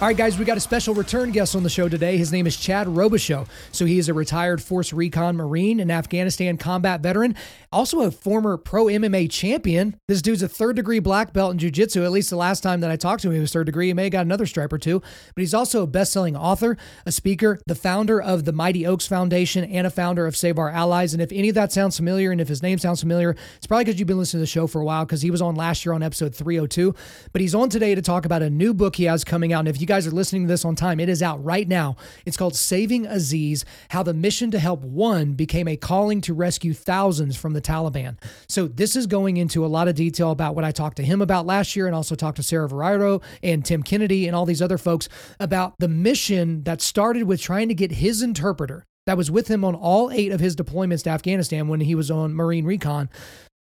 All right, guys, we got a special return guest on the show today. His name is Chad Robichaux. So he is a retired Force Recon Marine and Afghanistan combat veteran, also a former pro MMA champion. This dude's a third degree black belt in jiu-jitsu. At least the last time that I talked to him, he was third degree. He may have got another stripe or two, but he's also a best-selling author, a speaker, the founder of the Mighty Oaks Foundation, and a founder of Save Our Allies. And if any of that sounds familiar, and if his name sounds familiar, it's probably because you've been listening to the show for a while, because he was on last year on episode 302. But he's on today to talk about a new book he has coming out. And if you guys are listening to this on time. It is out right now. It's called Saving Aziz How the Mission to Help One Became a Calling to Rescue Thousands from the Taliban. So, this is going into a lot of detail about what I talked to him about last year and also talked to Sarah Verardo and Tim Kennedy and all these other folks about the mission that started with trying to get his interpreter that was with him on all eight of his deployments to Afghanistan when he was on Marine Recon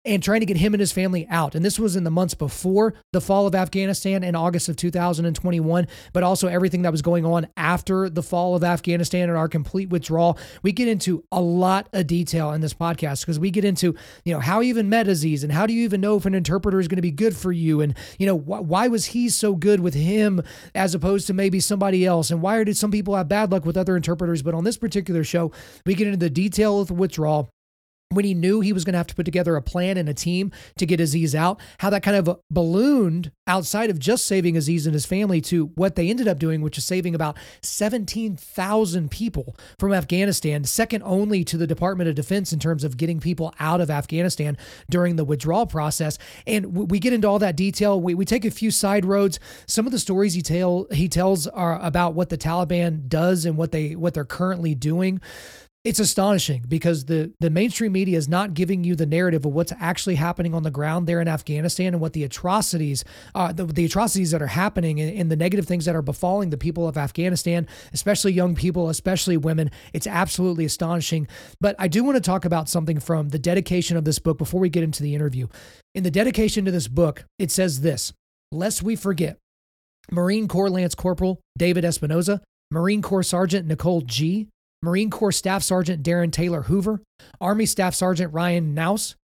and trying to get him and his family out. And this was in the months before the fall of Afghanistan in August of 2021, but also everything that was going on after the fall of Afghanistan and our complete withdrawal. We get into a lot of detail in this podcast because we get into, you know, how he even met Aziz and how do you even know if an interpreter is going to be good for you? And, you know, wh- why was he so good with him as opposed to maybe somebody else? And why did some people have bad luck with other interpreters? But on this particular show, we get into the detail of the withdrawal when he knew he was going to have to put together a plan and a team to get Aziz out, how that kind of ballooned outside of just saving Aziz and his family to what they ended up doing, which is saving about 17,000 people from Afghanistan, second only to the Department of Defense in terms of getting people out of Afghanistan during the withdrawal process. And we get into all that detail. We, we take a few side roads. Some of the stories he tell he tells are about what the Taliban does and what they what they're currently doing it's astonishing because the the mainstream media is not giving you the narrative of what's actually happening on the ground there in Afghanistan and what the atrocities uh, the, the atrocities that are happening and, and, the negative things that are befalling the people of Afghanistan, especially young people, especially women. It's absolutely astonishing. But I do want to talk about something from the dedication of this book before we get into the interview. In the dedication to this book, it says this: "Lest we forget." Marine Corps Lance Corporal David Espinoza, Marine Corps Sergeant Nicole Gee, Marine Corps Staff Sergeant Darin Taylor Hoover, Army Staff Sergeant Ryan Knauss,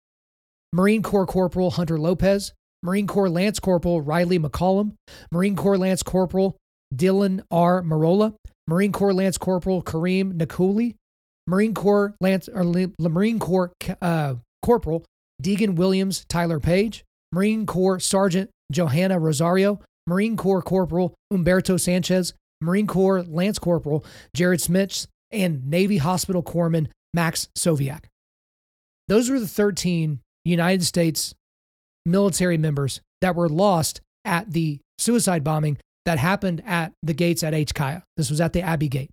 Marine Corps Corporal Hunter Lopez, Marine Corps Lance Corporal Rylee McCollum, Marine Corps Lance Corporal Dylan R. Merola, Marine Corps Lance Corporal Kareem Nikoui, Marine Corps Lance or Marine Corps uh, Corporal Daegan Williams Tyler Page, Marine Corps Sergeant Johanna Rosario, Marine Corps Corporal Humberto Sanchez, Marine Corps Lance Corporal Jared Smith, and Navy Hospital Corpsman Max Soviak. Those were the 13 United States military members that were lost at the suicide bombing that happened at the gates at HKIA. This was at the Abbey Gate.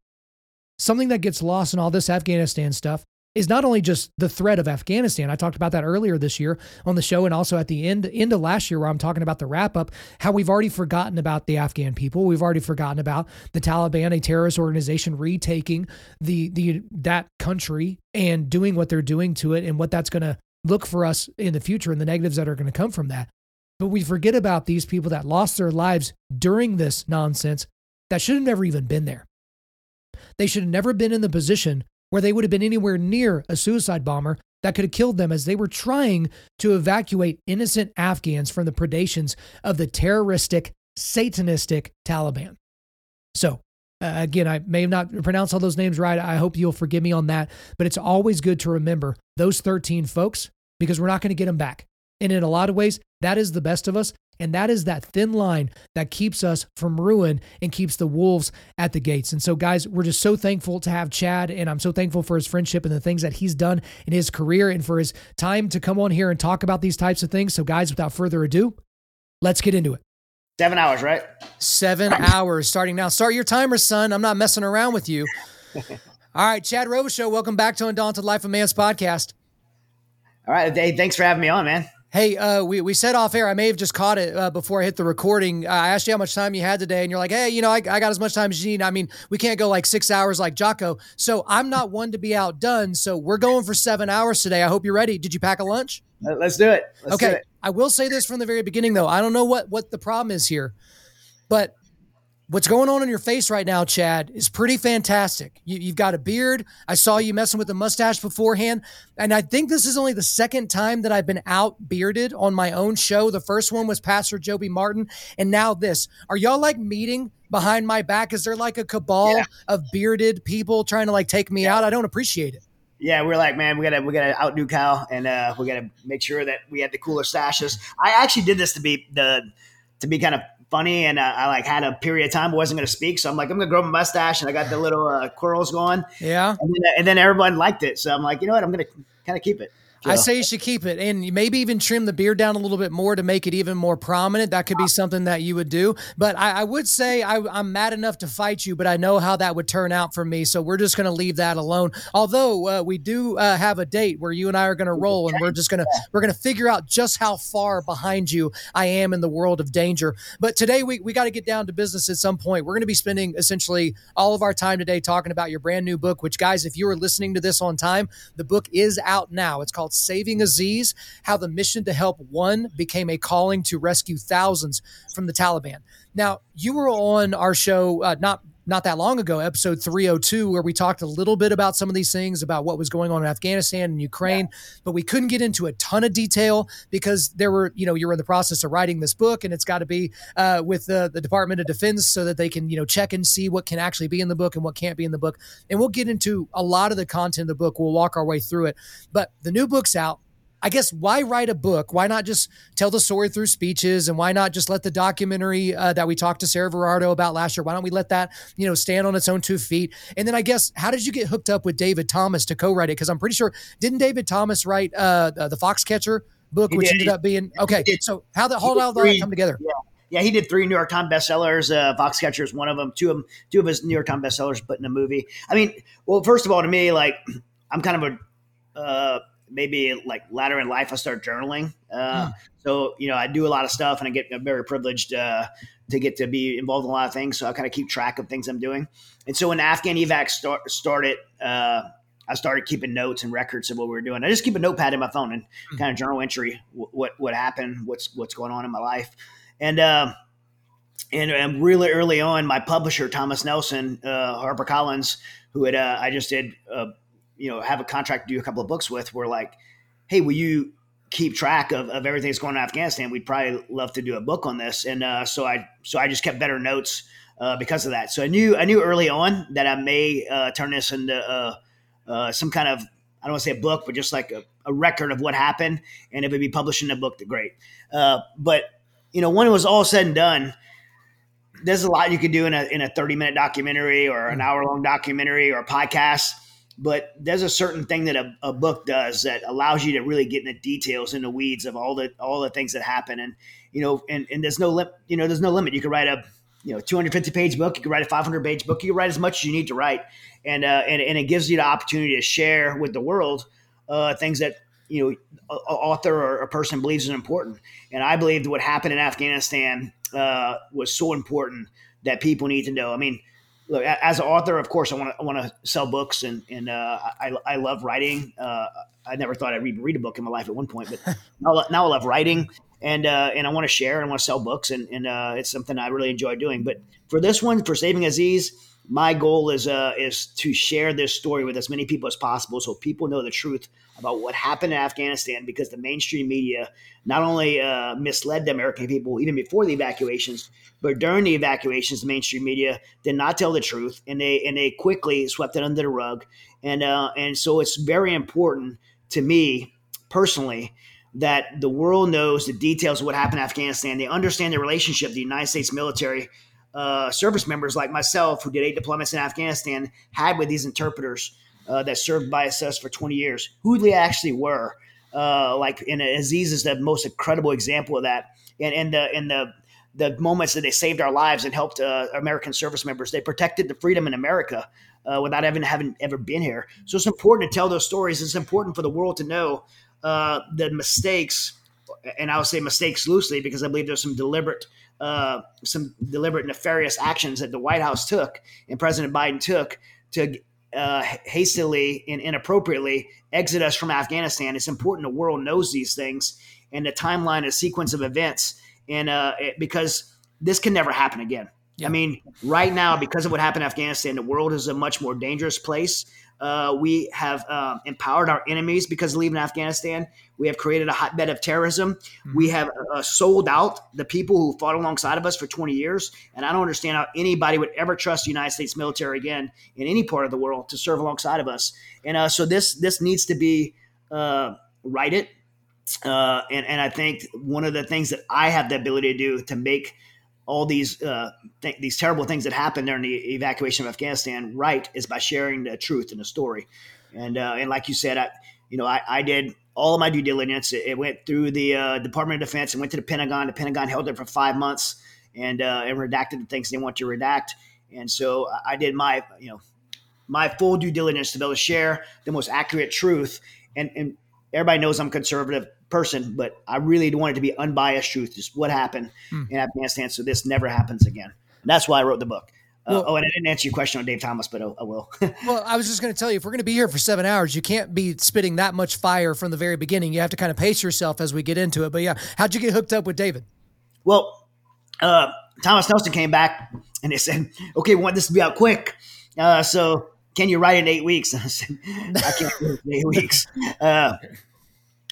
Something that gets lost in all this Afghanistan stuff is not only just the threat of Afghanistan. I talked about that earlier this year on the show, and also at the end end of last year, where I'm talking about the wrap up, how we've already forgotten about the Afghan people. We've already forgotten about the Taliban, a terrorist organization, retaking the the that country and doing what they're doing to it, and what that's going to look for us in the future, and the negatives that are going to come from that. But we forget about these people that lost their lives during this nonsense that should have never even been there. They should have never been in the position where they would have been anywhere near a suicide bomber that could have killed them as they were trying to evacuate innocent Afghans from the predations of the terroristic, satanistic Taliban. So, uh, again, I may have not pronounced all those names right. I hope you'll forgive me on that. But it's always good to remember those 13 folks because we're not going to get them back. And in a lot of ways, that is the best of us. And that is that thin line that keeps us from ruin and keeps the wolves at the gates. And so, guys, we're just so thankful to have Chad. And I'm so thankful for his friendship and the things that he's done in his career and for his time to come on here and talk about these types of things. So, guys, without further ado, let's get into it. Seven hours, right? Seven hours starting now. Start your timer, son. I'm not messing around with you. All right, Chad Robichaux, welcome back to Undaunted Life of Man's podcast. All right. Hey, thanks for having me on, man. Hey, uh, we, we said off air, I may have just caught it uh, before I hit the recording. Uh, I asked you how much time you had today, and you're like, hey, you know, I, I got as much time as you need. I mean, we can't go like six hours like Jocko. So I'm not one to be outdone. So we're going for seven hours today. I hope you're ready. Did you pack a lunch? Let's do it. Let's okay. Do it. I will say this from the very beginning, though. I don't know what, what the problem is here, but What's going on in your face right now, Chad, is pretty fantastic. You, have got a beard. I saw you messing with the mustache beforehand. And I think this is only the second time that I've been out bearded on my own show. The first one was Pastor Joby Martin. And now this. Are y'all like meeting behind my back? Is there like a cabal yeah. of bearded people trying to like take me yeah. out? I don't appreciate it. Yeah, we're like, man, we gotta we gotta outdo Kyle, and uh, we gotta make sure that we have the cooler stashes. I actually did this to be the to be kind of funny, and uh, I like had a period of time I wasn't going to speak, so I'm like, I'm going to grow my mustache, and I got the little uh, curls going. Yeah, and then, and then everyone liked it, so I'm like, you know what, I'm going to kind of keep it. I say you should keep it and maybe even trim the beard down a little bit more to make it even more prominent. That could be something that you would do. But I, I would say I, am mad enough to fight you, but I know how that would turn out for me. So we're just going to leave that alone. Although uh, we do uh, have a date where you and I are going to roll and we're just going to, we're going to figure out just how far behind you I am in the world of danger. But today we, we got to get down to business at some point. We're going to be spending essentially all of our time today talking about your brand new book, which guys, if you are listening to this on time, the book is out now. It's called Saving Aziz How the Mission to Help One Became a Calling to Rescue Thousands from the Taliban. Now, you were on our show uh, not not that long ago, episode 302, where we talked a little bit about some of these things about what was going on in Afghanistan and Ukraine, yeah. but we couldn't get into a ton of detail because there were, you know, you're in the process of writing this book and it's got to be uh, with the, the Department of Defense so that they can, you know, check and see what can actually be in the book and what can't be in the book. And we'll get into a lot of the content of the book. We'll walk our way through it. But the new book's out. I guess why write a book? Why not just tell the story through speeches? And why not just let the documentary uh, that we talked to Sarah Verardo about last year? Why don't we let that you know stand on its own two feet? And then I guess how did you get hooked up with David Thomas to co-write it? Because I'm pretty sure didn't David Thomas write uh, the Foxcatcher book, he which did. ended up being okay. So how the how did all that come together? Yeah. Yeah, he did three New York Times bestsellers. Uh, Foxcatcher is one of them. Two of them, two of his New York Times bestsellers, put in a movie. I mean, well, first of all, to me, like I'm kind of a uh, maybe like later in life, I start journaling. Uh, hmm. So, you know, I do a lot of stuff and I get I'm very privileged uh, to get to be involved in a lot of things. So I kind of keep track of things I'm doing. And so when Afghan evac start, started, uh, I started keeping notes and records of what we were doing. I just keep a notepad in my phone and hmm. kind of journal entry what what happened, what's what's going on in my life, and uh, and, and really early on, my publisher Thomas Nelson, uh, Harper Collins, who had uh, I just did uh, you know have a contract to do a couple of books with were like, hey, will you keep track of, of everything that's going on in Afghanistan? We'd probably love to do a book on this. And uh, so I so I just kept better notes uh, because of that. So I knew I knew early on that I may uh, turn this into uh, uh, some kind of I don't want to say a book, but just like a, a, record of what happened. And if it be published in a book, great. Uh, but you know, when it was all said and done, there's a lot you could do in a in a 30 minute documentary or an hour long documentary or a podcast but there's a certain thing that a, a, book does that allows you to really get in the details in the weeds of all the all the things that happen. And you know and, and there's no limit you know there's no limit. You can write a you know 250 page book you can write a 500 page book you can write as much as you need to write. And uh, and, and it gives you the opportunity to share with the world uh, things that you know a, a author or a person believes is important. And i believe that what happened in afghanistan uh, was so important that people need to know. I mean look as an author of course i want to i want to sell books and and uh, I, I love writing. Uh, i never thought i'd read, read a book in my life at one point but now, now i love writing and uh, and i want to share and i want to sell books and, and uh, it's something i really enjoy doing. But for this one for saving aziz my goal is uh, is to share this story with as many people as possible, so people know the truth about what happened in Afghanistan. Because the mainstream media not only uh, misled the American people even before the evacuations, but during the evacuations, the mainstream media did not tell the truth, and they and they quickly swept it under the rug. And uh, and so it's very important to me personally that the world knows the details of what happened in Afghanistan. They understand the relationship the United States military uh, service members like myself who did eight deployments in Afghanistan had with these interpreters uh, that served by us for 20 years, who they actually were. Uh, like, and Aziz is the most incredible example of that. And, and the, and the, the moments that they saved our lives and helped uh, American service members, they protected the freedom in America uh, without even having ever been here. So it's important to tell those stories. It's important for the world to know uh, the mistakes and I'll say mistakes loosely because I believe there's some deliberate, uh, some deliberate nefarious actions that the White House took and President Biden took to uh, hastily and inappropriately exit us from Afghanistan. It's important the world knows these things and the timeline, a sequence of events, and uh, it, because this can never happen again. Yeah. I mean, right now, because of what happened in Afghanistan, the world is a much more dangerous place. Uh, we have um, empowered our enemies because of leaving Afghanistan. We have created a hotbed of terrorism. Mm-hmm. We have uh, sold out the people who fought alongside of us for 20 years. And I don't understand how anybody would ever trust the United States military again in any part of the world to serve alongside of us. And uh, so this this needs to be uh, righted. Uh, and, and I think one of the things that I have the ability to do to make – all these uh, th- these terrible things that happened during the evacuation of Afghanistan right is by sharing the truth and the story. And uh, and like you said, I you know I, I did all of my due diligence. It, it went through the uh, Department of Defense and went to the Pentagon. The Pentagon held it for five months and uh, and redacted the things they want to redact. And so I did my you know my full due diligence to be able to share the most accurate truth. And and everybody knows I'm conservative person, but I really wanted it to be unbiased truth, just what happened hmm. in Afghanistan, so this never happens again. And that's why I wrote the book. Uh, oh, and I didn't answer your question on Dave Thomas, but I, I will. well, I was just going to tell you, if we're going to be here for seven hours, you can't be spitting that much fire from the very beginning. You have to kind of pace yourself as we get into it. But yeah, how'd you get hooked up with David? Well, uh, Thomas Nelson came back and they said, "Okay, we want this to be out quick. Uh, so can you write in eight weeks?" And I said, "I can't do it in eight weeks."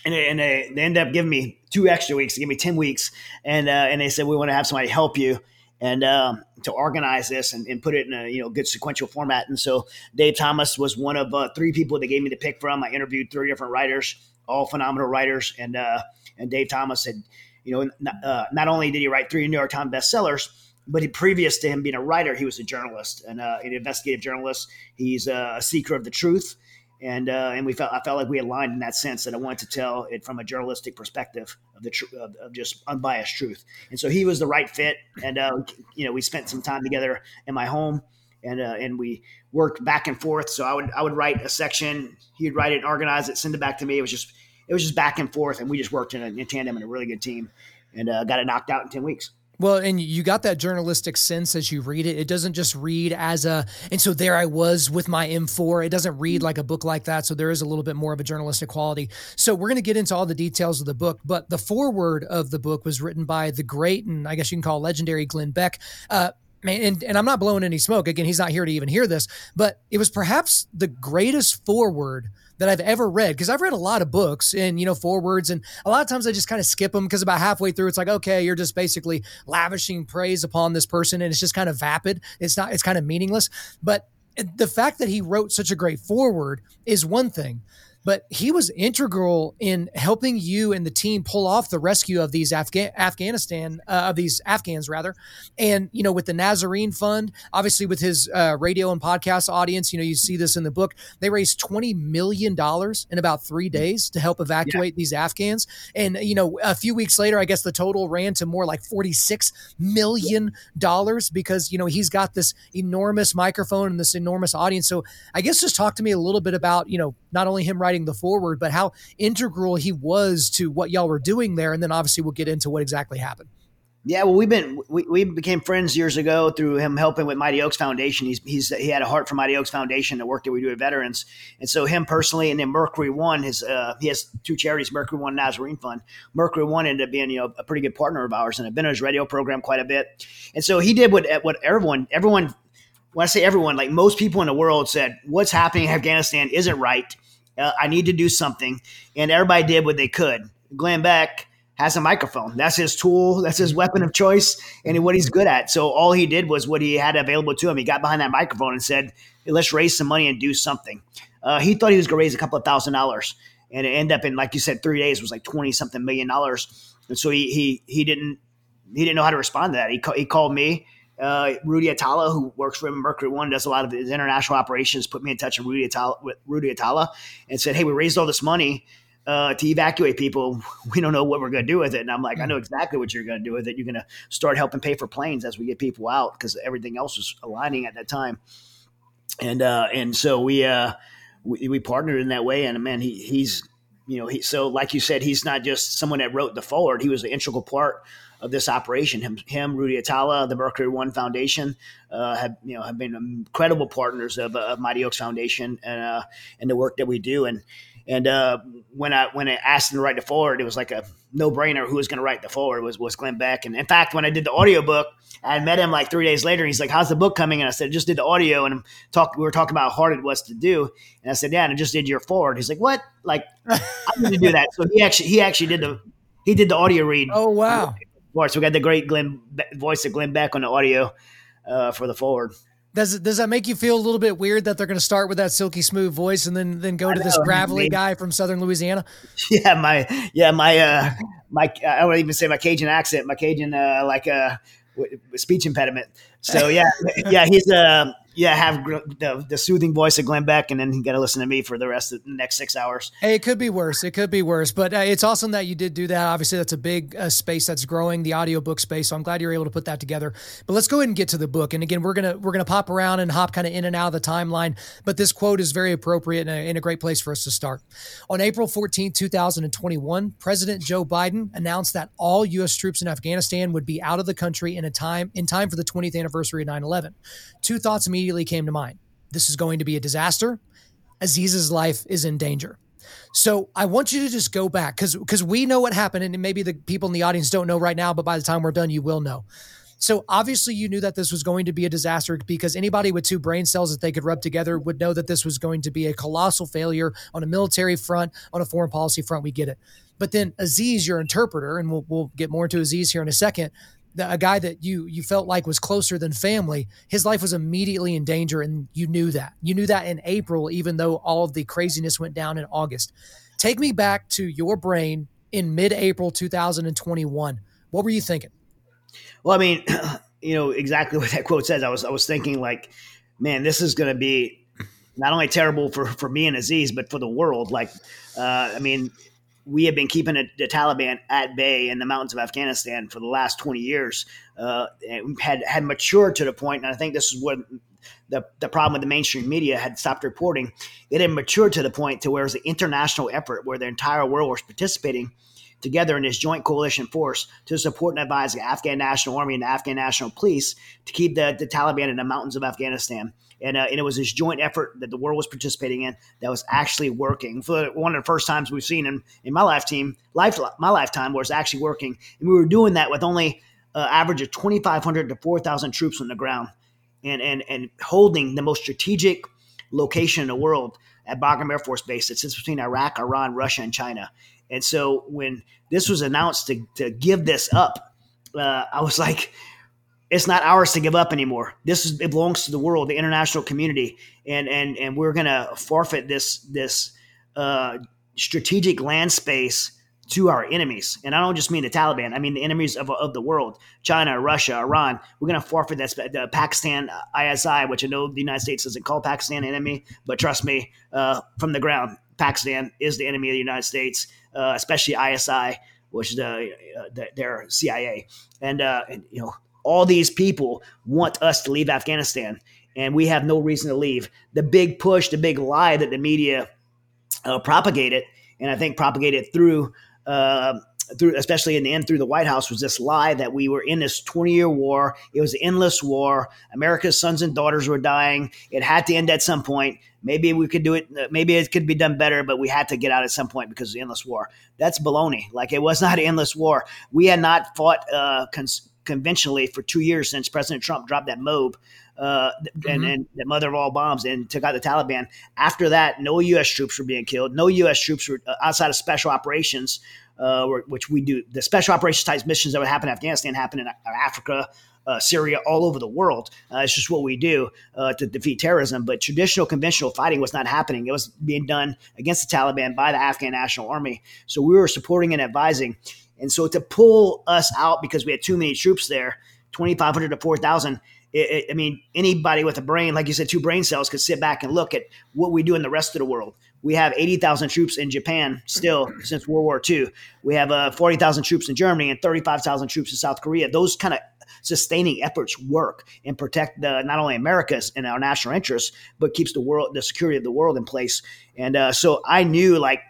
Uh, and, they, and they, they ended up giving me two extra weeks to give me 10 weeks. And, uh, and they said, we want to have somebody help you and um, to organize this and, and, put it in a you know good sequential format. And so Dave Thomas was one of uh, three people they gave me the pick from. I interviewed three different writers, all phenomenal writers, and uh, and Dave Thomas had you know not, uh, not, only did he write three New York Times bestsellers, but he, previous to him being a writer, he was a journalist and uh, an investigative journalist. He's a seeker of the truth and uh, and we felt I felt like we aligned in that sense that I wanted to tell it from a journalistic perspective of the tr- of, of, just unbiased truth. And so he was the right fit, and uh, you know we spent some time together in my home, and uh, and we worked back and forth. So I would I would write a section, he'd write it, organize it, send it back to me. It was just it was just back and forth, and we just worked in, a, in tandem in a really good team, and uh, got it knocked out in ten weeks. Well, and you got that journalistic sense as you read it. It doesn't just read as a, and so there I was with my M4. It doesn't read like a book like that. So there is a little bit more of a journalistic quality. So we're going to get into all the details of the book, but the foreword of the book was written by the great and I guess you can call legendary Glenn Beck. Uh, and, and I'm not blowing any smoke. Again, he's not here to even hear this, but it was perhaps the greatest foreword that I've ever read because I've read a lot of books and you know forewords and a lot of times I just kind of skip them because about halfway through it's like okay you're just basically lavishing praise upon this person and it's just kind of vapid. It's not it's kind of meaningless. But eh, the fact that he wrote such a great foreword is one thing but he was integral in helping you and the team pull off the rescue of these Afga- Afghanistan uh, of these Afghans rather, and you know with the Nazarene Fund, obviously with his uh, radio and podcast audience, you know you see this in the book. They raised twenty million dollars in about three days to help evacuate yeah. these Afghans, and you know a few weeks later, I guess the total ran to more like forty six million dollars because you know he's got this enormous microphone and this enormous audience. So I guess just talk to me a little bit about you know not only him writing the forward, but how integral he was to what y'all were doing there. And then obviously we'll get into what exactly happened. Yeah, well, we've been we, we became friends years ago through him helping with Mighty Oaks Foundation. He's he's he had a heart for Mighty Oaks Foundation, the work that we do with veterans, and so him personally, and then Mercury One, his uh, he has two charities, Mercury One Nazarene Fund. Mercury One ended up being you know a pretty good partner of ours, and I've been on his radio program quite a bit. And so he did what what everyone everyone when I say everyone, like most people in the world said, what's happening in Afghanistan isn't right uh, I need to do something. And everybody did what they could. Glenn Beck has a microphone. That's his tool. That's his weapon of choice and what he's good at. So all he did was what he had available to him. He got behind that microphone and said, let's raise some money and do something. Uh, he thought he was going to raise a couple of thousand dollars. And it ended up in, like you said, three days was like 20 something million dollars. And so he, he, he didn't, he didn't know how to respond to that. He, he called me uh, Rudy Atallah, who works for Mercury One, does a lot of his international operations, put me in touch with Rudy Atallah, with Rudy Atallah and said, Hey, we raised all this money uh, to evacuate people. We don't know what we're going to do with it. And I'm like, I know exactly what you're going to do with it. You're going to start helping pay for planes as we get people out because everything else was aligning at that time. And, uh, and so we, uh, we, we partnered in that way. And man, he, he's, you know, he, so like you said, he's not just someone that wrote the forward. He was an integral part of this operation. Him, him Rudy Atallah, the Mercury One Foundation, uh, have you know have been incredible partners of, of Mighty Oaks Foundation and uh, and the work that we do. And and uh, when I when I asked him to write the forward, it was like a no brainer. Who was going to write the forward was was Glenn Beck. And in fact, when I did the audiobook, I met him like three days later. And he's like, "How's the book coming?" And I said, "Just did the audio." And talk we were talking about how hard it was to do. And I said, "Yeah," and I just did your forward. He's like, "What? Like I need to do that." So he actually he actually did the he did the audio read. Oh wow! So we got the great Glenn voice of Glenn Beck on the audio uh, for the forward. Does does that make you feel a little bit weird that they're going to start with that silky smooth voice and then then go to this gravelly guy from Southern Louisiana? Yeah, my yeah my uh my I don't even say my Cajun accent, my Cajun uh like uh speech impediment. So yeah, yeah, he's uh yeah, have the, the soothing voice of Glenn Beck, and then you got to listen to me for the rest of the next six hours. Hey, it could be worse. It could be worse, but uh, it's awesome that you did do that. Obviously, that's a big uh, space that's growing, the audiobook space. So I'm glad you're able to put that together. But let's go ahead and get to the book. And again, we're gonna we're gonna pop around and hop kind of in and out of the timeline. But this quote is very appropriate and a, and a great place for us to start. On April 14, 2021, President Joe Biden announced that all U.S. troops in Afghanistan would be out of the country in a time in time for the 20th anniversary of 9/11. Two thoughts immediately immediately came to mind. This is going to be a disaster. Aziz's life is in danger. So I want you to just go back because because we know what happened, and maybe the people in the audience don't know right now, but by the time we're done, you will know. So obviously you knew that this was going to be a disaster because anybody with two brain cells that they could rub together would know that this was going to be a colossal failure on a military front, on a foreign policy front. We get it. But then Aziz, your interpreter, and we'll, we'll get more into Aziz here in a second, a guy that you you felt like was closer than family, his life was immediately in danger, and you knew that. You knew that in April, even though all of the craziness went down in August. Take me back to your brain in mid-April 2021. What were you thinking? Well, I mean, you know exactly what that quote says. I was I was thinking like, man, this is going to be not only terrible for for me and Aziz, but for the world. Like, uh, I mean, we have been keeping the Taliban at bay in the mountains of Afghanistan for the last 20 years. Uh, had had matured to the point, and I think this is what the, the problem with the mainstream media had stopped reporting. It had matured to the point to where it was an international effort where the entire world was participating together in this joint coalition force to support and advise the Afghan National Army and the Afghan National Police to keep the, the Taliban in the mountains of Afghanistan and, uh, and it was this joint effort that the world was participating in that was actually working. For one of the first times we've seen in, in my lifetime, life, my lifetime, was actually working, and we were doing that with only uh, average of 2,500 to 4,000 troops on the ground, and and and holding the most strategic location in the world at Bagram Air Force Base that sits between Iraq, Iran, Russia, and China. And so when this was announced to, to give this up, uh, I was like, it's not ours to give up anymore. This is it belongs to the world, the international community, and and and we're gonna forfeit this this uh, strategic land space to our enemies. And I don't just mean the Taliban; I mean the enemies of, of the world: China, Russia, Iran. We're gonna forfeit that the Pakistan ISI, which I know the United States doesn't call Pakistan an enemy, but trust me, uh, from the ground, Pakistan is the enemy of the United States, uh, especially ISI, which is the, uh, the, their CIA, and, uh, and you know all these people want us to leave Afghanistan, and we have no reason to leave. The big push, the big lie that the media uh, propagated, and I think propagated through. Uh, through, especially in the end, through the White House, was this lie that we were in this 20 year war. It was an endless war. America's sons and daughters were dying. It had to end at some point. Maybe we could do it. Maybe it could be done better, but we had to get out at some point because of the endless war. That's baloney. Like it was not an endless war. We had not fought uh, cons- conventionally for two years since President Trump dropped that MOAB uh, mm-hmm. and, and the mother of all bombs and took out the Taliban. After that, no U.S. troops were being killed. No U.S. troops were uh, outside of special operations, uh, which we do. The special operations type missions that would happen in Afghanistan happen in Africa. Uh, Syria, all over the world. Uh, it's just what we do uh, to defeat terrorism. But traditional, conventional fighting was not happening. It was being done against the Taliban by the Afghan National Army. So we were supporting and advising. And so to pull us out because we had too many troops there, 2,500 to 4,000, I mean, anybody with a brain, like you said, two brain cells could sit back and look at what we do in the rest of the world. We have 80,000 troops in Japan still since World War II. We have uh, 40,000 troops in Germany and 35,000 troops in South Korea. Those kind of sustaining efforts work and protect the, not only America's and our national interests, but keeps the world, the security of the world in place. And uh, so I knew like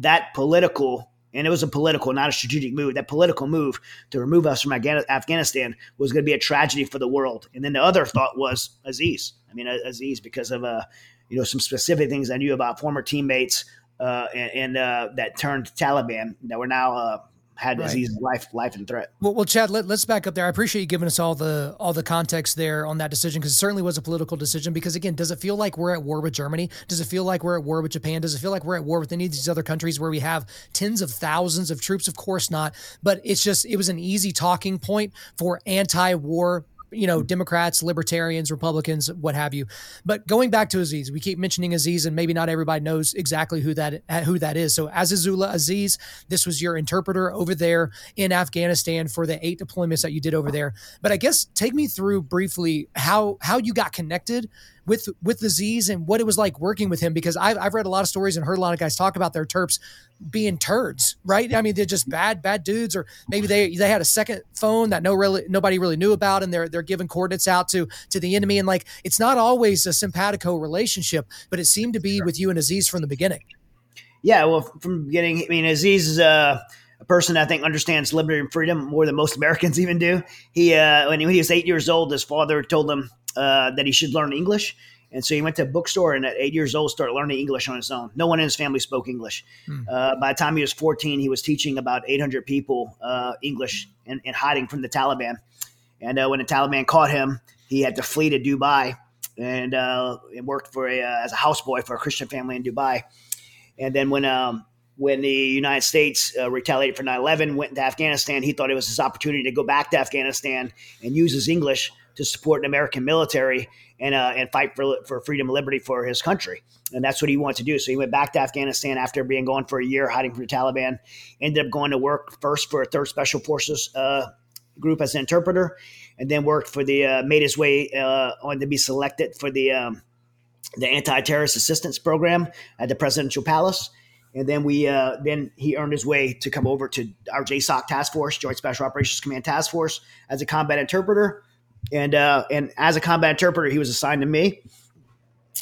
that political and it was a political, not a strategic move. That political move to remove us from Afghanistan was going to be a tragedy for the world. And then the other thought was Aziz. I mean, Aziz, because of uh, you know some specific things I knew about former teammates uh, and, and uh, that turned Taliban that were now uh, had right. Aziz's life life in threat. Well, well Chad, let, us back up there. I appreciate you giving us all the all the context there on that decision because it certainly was a political decision. Because again, does it feel like we're at war with Germany? Does it feel like we're at war with Japan? Does it feel like we're at war with any of these other countries where we have tens of thousands of troops? Of course not. But it's just it was an easy talking point for anti-war you know, Democrats, libertarians, Republicans, what have you. But going back to Aziz, we keep mentioning Aziz, and maybe not everybody knows exactly who that who that is. So Azizullah Aziz, this was your interpreter over there in Afghanistan for the eight deployments that you did over there. But I guess take me through briefly how how you got connected with with Aziz and what it was like working with him because I've, I've read a lot of stories and heard a lot of guys talk about their terps being turds right? I mean they're just bad bad dudes or maybe they they had a second phone that no really nobody really knew about and they're they're giving coordinates out to to the enemy. And like it's not always a simpatico relationship but it seemed to be with you and aziz from the beginning. Yeah well from the beginning i mean aziz is uh a person I think understands liberty and freedom more than most Americans even do. He, uh, when he was eight years old, his father told him uh, that he should learn English. And so he went to a bookstore and at eight years old started learning English on his own. No one in his family spoke English. Hmm. Uh, by the time he was 14, he was teaching about 800 people uh, English and, and, hiding from the Taliban. And uh, when the Taliban caught him, he had to flee to Dubai and, uh, and worked for a, uh, as a houseboy for a Christian family in Dubai. And then when um, when the United States uh, retaliated for 9 11, went into Afghanistan, he thought it was his opportunity to go back to Afghanistan and use his English to support an American military and uh, and fight for for freedom and liberty for his country. And that's what he wanted to do. So he went back to Afghanistan after being gone for a year, hiding from the Taliban. Ended up going to work first for a Third Special Forces uh, group as an interpreter, and then worked for the uh, made his way uh, on to be selected for the um, the anti-terrorist assistance program at the presidential palace. And then we uh, then he earned his way to come over to our JSOC task force, Joint Special Operations Command Task Force, as a combat interpreter and uh, and as a combat interpreter, he was assigned to me.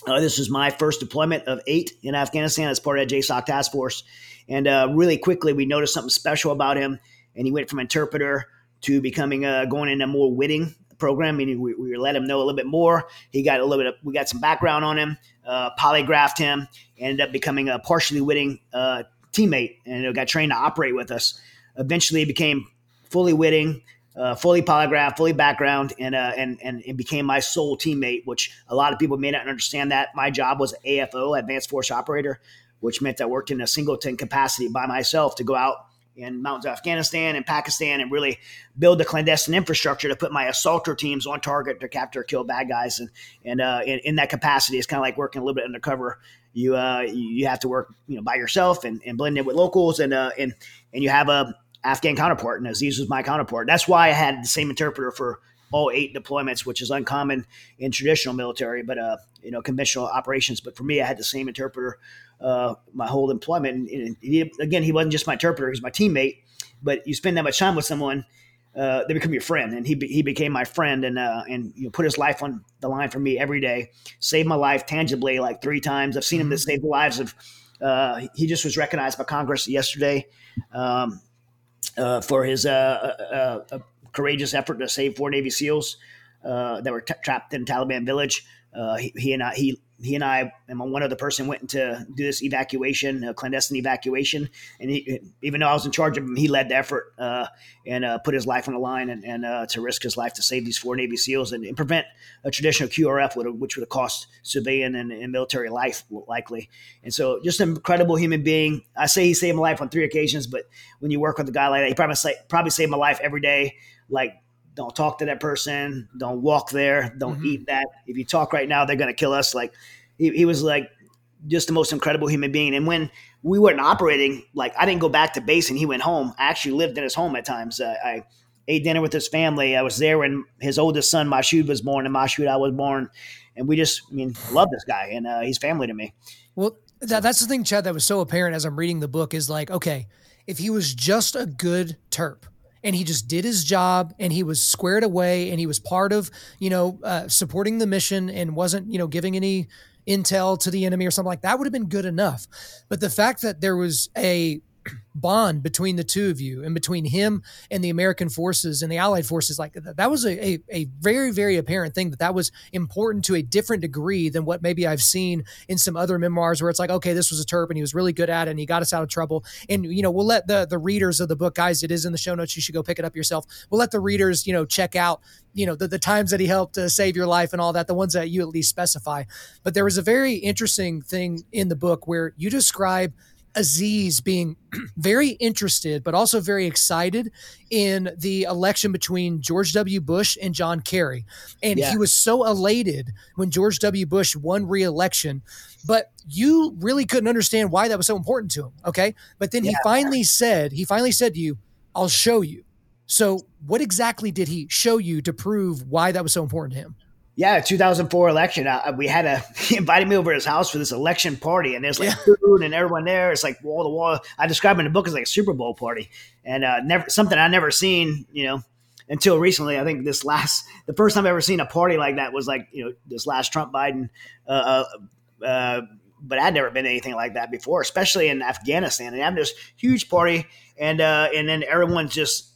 Uh, this was my first deployment of eight in Afghanistan as part of that JSOC task force. And uh, really quickly, we noticed something special about him, and he went from interpreter to becoming uh, going in a more witting program. Meaning, we, we let him know a little bit more. He got a little bit. Of, we got some background on him, uh, polygraphed him, ended up becoming a partially witting uh, teammate, and got trained to operate with us. Eventually, became fully witting uh, fully polygraph, fully background, and, uh, and and and became my sole teammate. Which a lot of people may not understand that my job was AFO, Advanced Force Operator, which meant I worked in a singleton capacity by myself to go out in mountains of Afghanistan and Pakistan and really build the clandestine infrastructure to put my assaulter teams on target to capture or kill bad guys. And and uh, in, in, that capacity, it's kind of like working a little bit undercover. You uh, you have to work you know by yourself and, and blend in with locals and uh, and and you have a Afghan counterpart, and Aziz was my counterpart. That's why I had the same interpreter for all eight deployments, which is uncommon in traditional military, but uh, you know, conventional operations. But for me, I had the same interpreter uh, my whole employment. And, and he, again, he wasn't just my interpreter; he was my teammate. But you spend that much time with someone, uh, they become your friend, and he he became my friend, and uh, and you know, put his life on the line for me every day, saved my life tangibly like three times. I've seen him to mm-hmm. save the lives of. Uh, he just was recognized by Congress yesterday. Um, uh, for his uh, uh, uh, courageous effort to save four Navy SEALs that were t- trapped in Taliban village. He, he, and I, he he and I and one other person went to do this evacuation, a clandestine evacuation. And he, even though I was in charge of him, he led the effort uh, and uh, put his life on the line and, and uh, to risk his life to save these four Navy SEAls and, and prevent a traditional QRF, which would have cost civilian and, and, military life likely. And so, just an incredible human being. I say he saved my life on three occasions, but when you work with a guy like that, he probably probably saved my life every day. Like don't talk to that person. Don't walk there. Don't mm-hmm. eat that. If you talk right now, they're going to kill us. Like he, he, was like just the most incredible human being. And when we weren't operating, like I didn't go back to base and he went home. I actually lived in his home at times. Uh, I ate dinner with his family. I was there when his oldest son, Mashud, was born and Mashud, I was born. And we just, I mean, love this guy and uh, he's family to me. Well, that, that's the thing, Chad, that was so apparent as I'm reading the book is like, okay, if he was just a good Terp, and he just did his job and he was squared away and he was part of you know uh, supporting the mission and wasn't you know giving any intel to the enemy or something like that would have been good enough. But the fact that there was a bond between the two of you and between him and the American forces and the Allied forces, like that was a, a, a, very, very apparent thing that that was important to a different degree than what maybe I've seen in some other memoirs where it's like, okay, this was a Terp and he was really good at it and he got us out of trouble. And, you know, we'll let the, the readers of the book, guys, it is in the show notes. You should go pick it up yourself. We'll let the readers, you know, check out, you know, the, the times that he helped uh, save your life and all that, the ones that you at least specify. But there was a very interesting thing in the book where you describe – Aziz being very interested, but also very excited in the election between George W. Bush and John Kerry. And yeah. he was so elated when George W. Bush won re election, but you really couldn't understand why that was so important to him. Okay. But then yeah. he finally said, he finally said to you, I'll show you. So, what exactly did he show you to prove why that was so important to him? Yeah, 2004 election. Uh, we had a he invited me over to his house for this election party, and there's like yeah. food and everyone there. It's like wall to wall. I describe in the book as like a Super Bowl party, and uh, never something I never seen. You know, until recently. I think this last the first time I've ever seen a party like that was like you know this last Trump Biden. Uh, uh, uh but I'd never been anything like that before, especially in Afghanistan. And have this huge party, and uh, and then everyone's just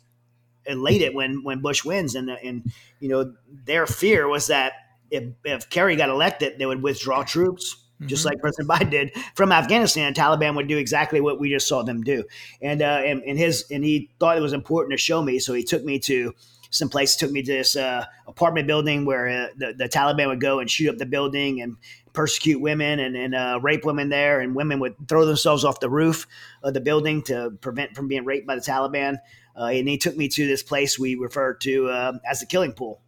elated when when Bush wins, and and you know their fear was that if if Kerry got elected, they would withdraw troops. Mm-hmm. Just like President Biden did from Afghanistan, Taliban would do exactly what we just saw them do, and uh, and, and his and he thought it was important to show me, so he took me to some place took me to this uh, apartment building where uh, the, the Taliban would go and shoot up the building and persecute women and, and uh, rape women there, and women would throw themselves off the roof of the building to prevent from being raped by the Taliban. Uh, and he took me to this place we refer to uh, as the Killing Pool.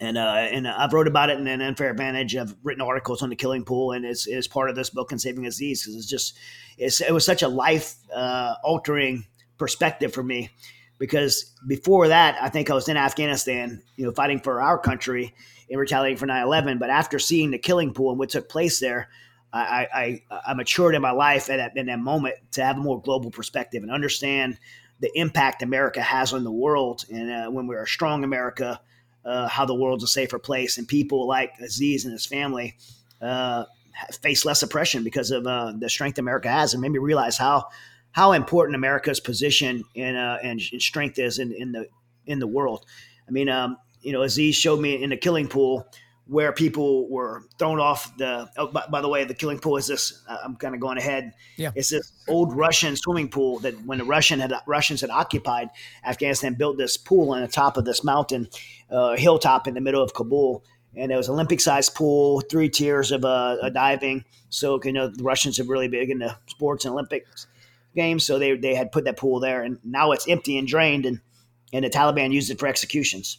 And uh, and I've wrote about it in an unfair advantage. I've written articles on the killing pool, and it's, it's part of this book and saving Aziz because it's just it's, it was such a life uh, altering perspective for me. Because before that, I think I was in Afghanistan, you know, fighting for our country in retaliating for 9-11. But after seeing the killing pool and what took place there, I, I, I matured in my life at that, in that moment to have a more global perspective and understand the impact America has on the world. And uh, when we're a strong America, uh, how the world's a safer place. And people like Aziz and his family uh, face less oppression because of uh, the strength America has, and made me realize how how important America's position and uh, and strength is in, in the in the world. I mean, um, you know, Aziz showed me in the killing pool where people were thrown off the. Oh, by, by, the way, the killing pool is this. Uh, I'm kind of going ahead. Yeah, it's this old Russian swimming pool that when the Russian had Russians had occupied Afghanistan, built this pool on the top of this mountain uh, hilltop in the middle of Kabul, and it was Olympic sized pool, three tiers of uh, diving. So you know the Russians are really big into sports and Olympics games, so they they had put that pool there, and now it's empty and drained, and and the Taliban used it for executions.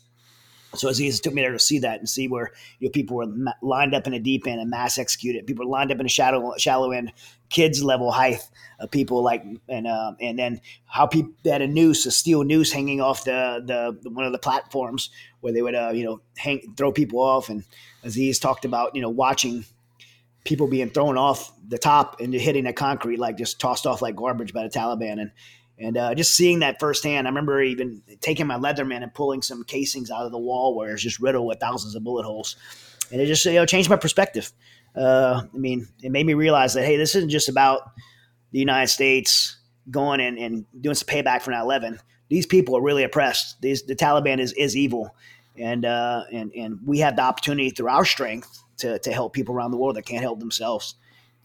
So Aziz took me there to see that and see where you know, people were ma- lined up in a deep end and mass executed. People were lined up in a shallow shallow end, kids level height of people like and uh, and then how people had a noose, a steel noose hanging off the, the, the one of the platforms where they would uh, you know hang throw people off. And Aziz talked about you know watching people being thrown off the top and hitting the concrete like just tossed off like garbage by the Taliban and and uh, just seeing that firsthand, I remember even taking my Leatherman and pulling some casings out of the wall where it's just riddled with thousands of bullet holes. And it just you know changed my perspective. Uh, I mean, it made me realize that hey, this isn't just about the United States going and, and doing some payback for 9/11. These people are really oppressed. These, the Taliban is is evil, and uh, and and we have the opportunity through our strength to to help people around the world that can't help themselves.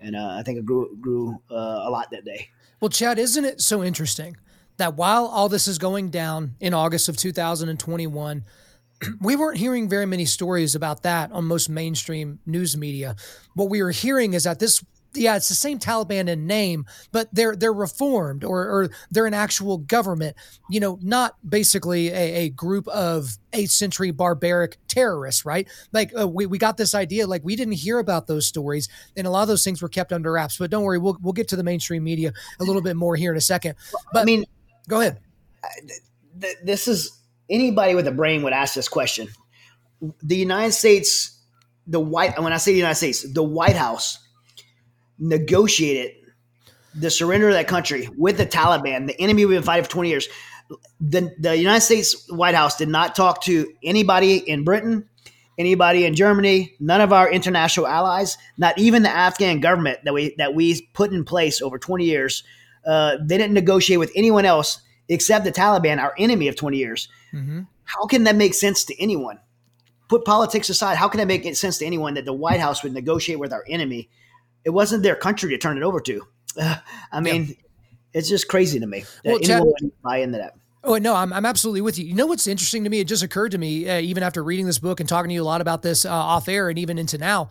And uh, I think it grew grew uh, a lot that day. Well, Chad, isn't it so interesting that while all this is going down in August of 2021, we weren't hearing very many stories about that on most mainstream news media. What we were hearing is that this yeah, it's the same Taliban in name, but they're they're reformed or, or they're an actual government. You know, not basically a, a group of eighth century barbaric terrorists, right? Like uh, we we got this idea, like we didn't hear about those stories, and a lot of those things were kept under wraps. But don't worry, we'll we'll get to the mainstream media a little bit more here in a second. But I mean, go ahead. This is anybody with a brain would ask this question. The United States, the White. When I say the United States, the White House negotiated the surrender of that country with the Taliban, the enemy we've been fighting for 20 years. The, the United States White House did not talk to anybody in Britain, anybody in Germany, none of our international allies, not even the Afghan government that we that we put in place over 20 years. Uh, they didn't negotiate with anyone else except the Taliban, our enemy of 20 years. Mm-hmm. How can that make sense to anyone? Put politics aside. How can that make sense to anyone that the White House would negotiate with our enemy? It wasn't their country to turn it over to. Uh, I mean, yeah. it's just crazy to me that well, anyone Chad, buy into that. Oh no, I'm, I'm absolutely with you. You know what's interesting to me? It just occurred to me uh, even after reading this book and talking to you a lot about this uh, off air and even into now.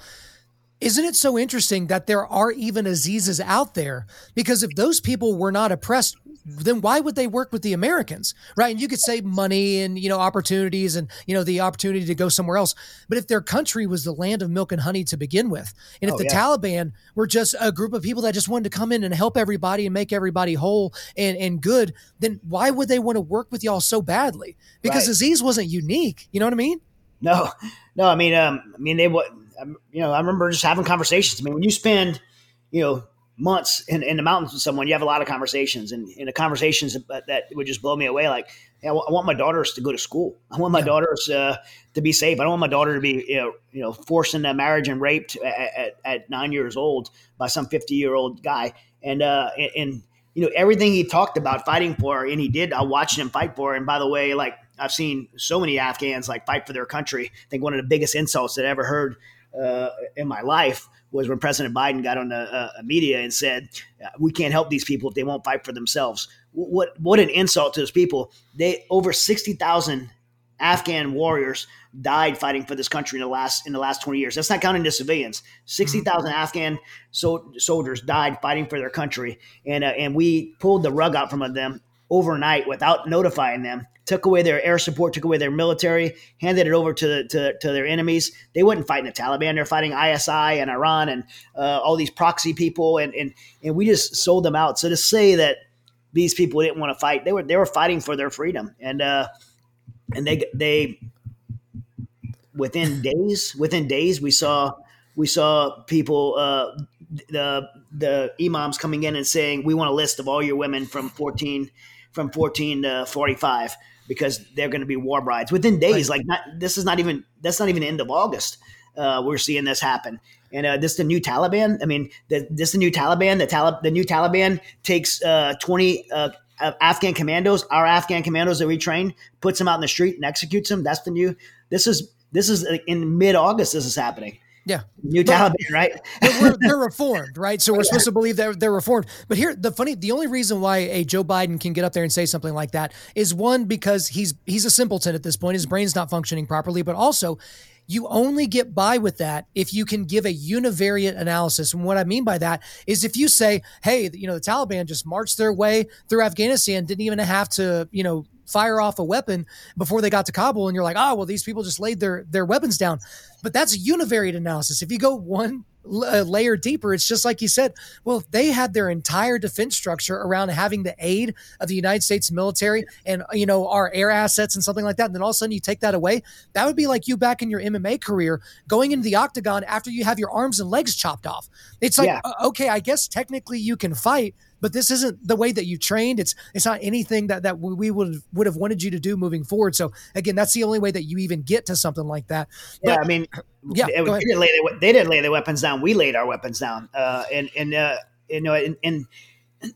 Isn't it so interesting that there are even Azizas out there? Because if those people were not oppressed, then why would they work with the Americans, right? And you could say money and you know opportunities and you know the opportunity to go somewhere else. But if their country was the land of milk and honey to begin with, and if oh, the yeah. Taliban were just a group of people that just wanted to come in and help everybody and make everybody whole and and good, then why would they want to work with y'all so badly? Because right. Aziz wasn't unique. You know what I mean? No, no. I mean, um, I mean they what you know, I remember just having conversations. I mean, when you spend, you know, months in, in the mountains with someone, you have a lot of conversations, and in the conversations that, that, would just blow me away. Like, I want my daughters to go to school. I want my yeah. daughters uh, to be safe. I don't want my daughter to be, you know, you know, forced into marriage and raped at, at, at nine years old by some fifty year old guy. And uh, and, and you know everything he talked about fighting for, and he did. I watched him fight for. And by the way, like I've seen so many Afghans like fight for their country. I think one of the biggest insults that I ever heard uh, in my life was when President Biden got on the uh, media and said, "We can't help these people if they won't fight for themselves." What what an insult to those people! They over sixty thousand Afghan warriors died fighting for this country in the last in the last 20 years. That's not counting the civilians. 60,000 mm-hmm. Afghan so, soldiers died fighting for their country and uh, and we pulled the rug out from them overnight without notifying them took away their air support, took away their military, handed it over to, to, to their enemies. They weren't fighting the Taliban; they're fighting ISI and Iran and uh, all these proxy people, and and and we just sold them out. So to say that these people didn't want to fight, they were they were fighting for their freedom, and uh, and they they within days within days we saw we saw people uh, the the imams coming in and saying we want a list of all your women from 14 from 14 to 45 because they're going to be war brides within days. Right. Like not, this is not even that's not even the end of August. Uh, we're seeing this happen, and uh, this the new Taliban. I mean, the, this the new Taliban. The Talib, the new Taliban takes uh, twenty uh, Afghan commandos, our Afghan commandos that we train, puts them out in the street and executes them. That's the new. This is this is in mid August. This is happening. Yeah. New Taliban, right? they're, they're, reformed, right? So we're supposed to believe that they're reformed. But here, the funny, the only reason why a Joe Biden can get up there and say something like that is one, because he's he's a simpleton at this point. His brain's not functioning properly, but also you only get by with that if you can give a univariate analysis. And what I mean by that is if you say, hey, you know, the Taliban just marched their way through Afghanistan, didn't even have to, you know, fire off a weapon before they got to Kabul, and you're like, oh, well, these people just laid their their weapons down. But that's a univariate analysis. If you go one uh, layer deeper, it's just like you said. Well, if they had their entire defense structure around having the aid of the United States military and you know our air assets and something like that, and then all of a sudden you take that away, that would be like you back in your MMA career going into the octagon after you have your arms and legs chopped off. It's like, yeah. okay, I guess technically you can fight, but this isn't the way that you trained. It's it's not anything that that we would would have wanted you to do moving forward. So again, that's the only way that you even get to something like that. But, yeah, I mean, yeah, they, they didn't lay their, they didn't lay their weapons down. We laid our weapons down, uh, and and uh, you know, and, and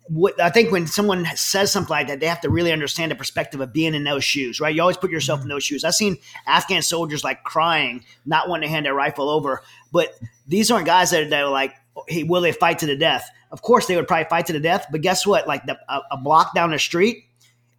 what I think when someone says something like that, they have to really understand the perspective of being in those shoes, right? You always put yourself in mm-hmm. those shoes. I've seen Afghan soldiers like crying, not wanting to hand their rifle over, but these aren't guys that, that are like, hey, will they fight to the death? Of course, they would probably fight to the death. But guess what? Like the, a, a block down the street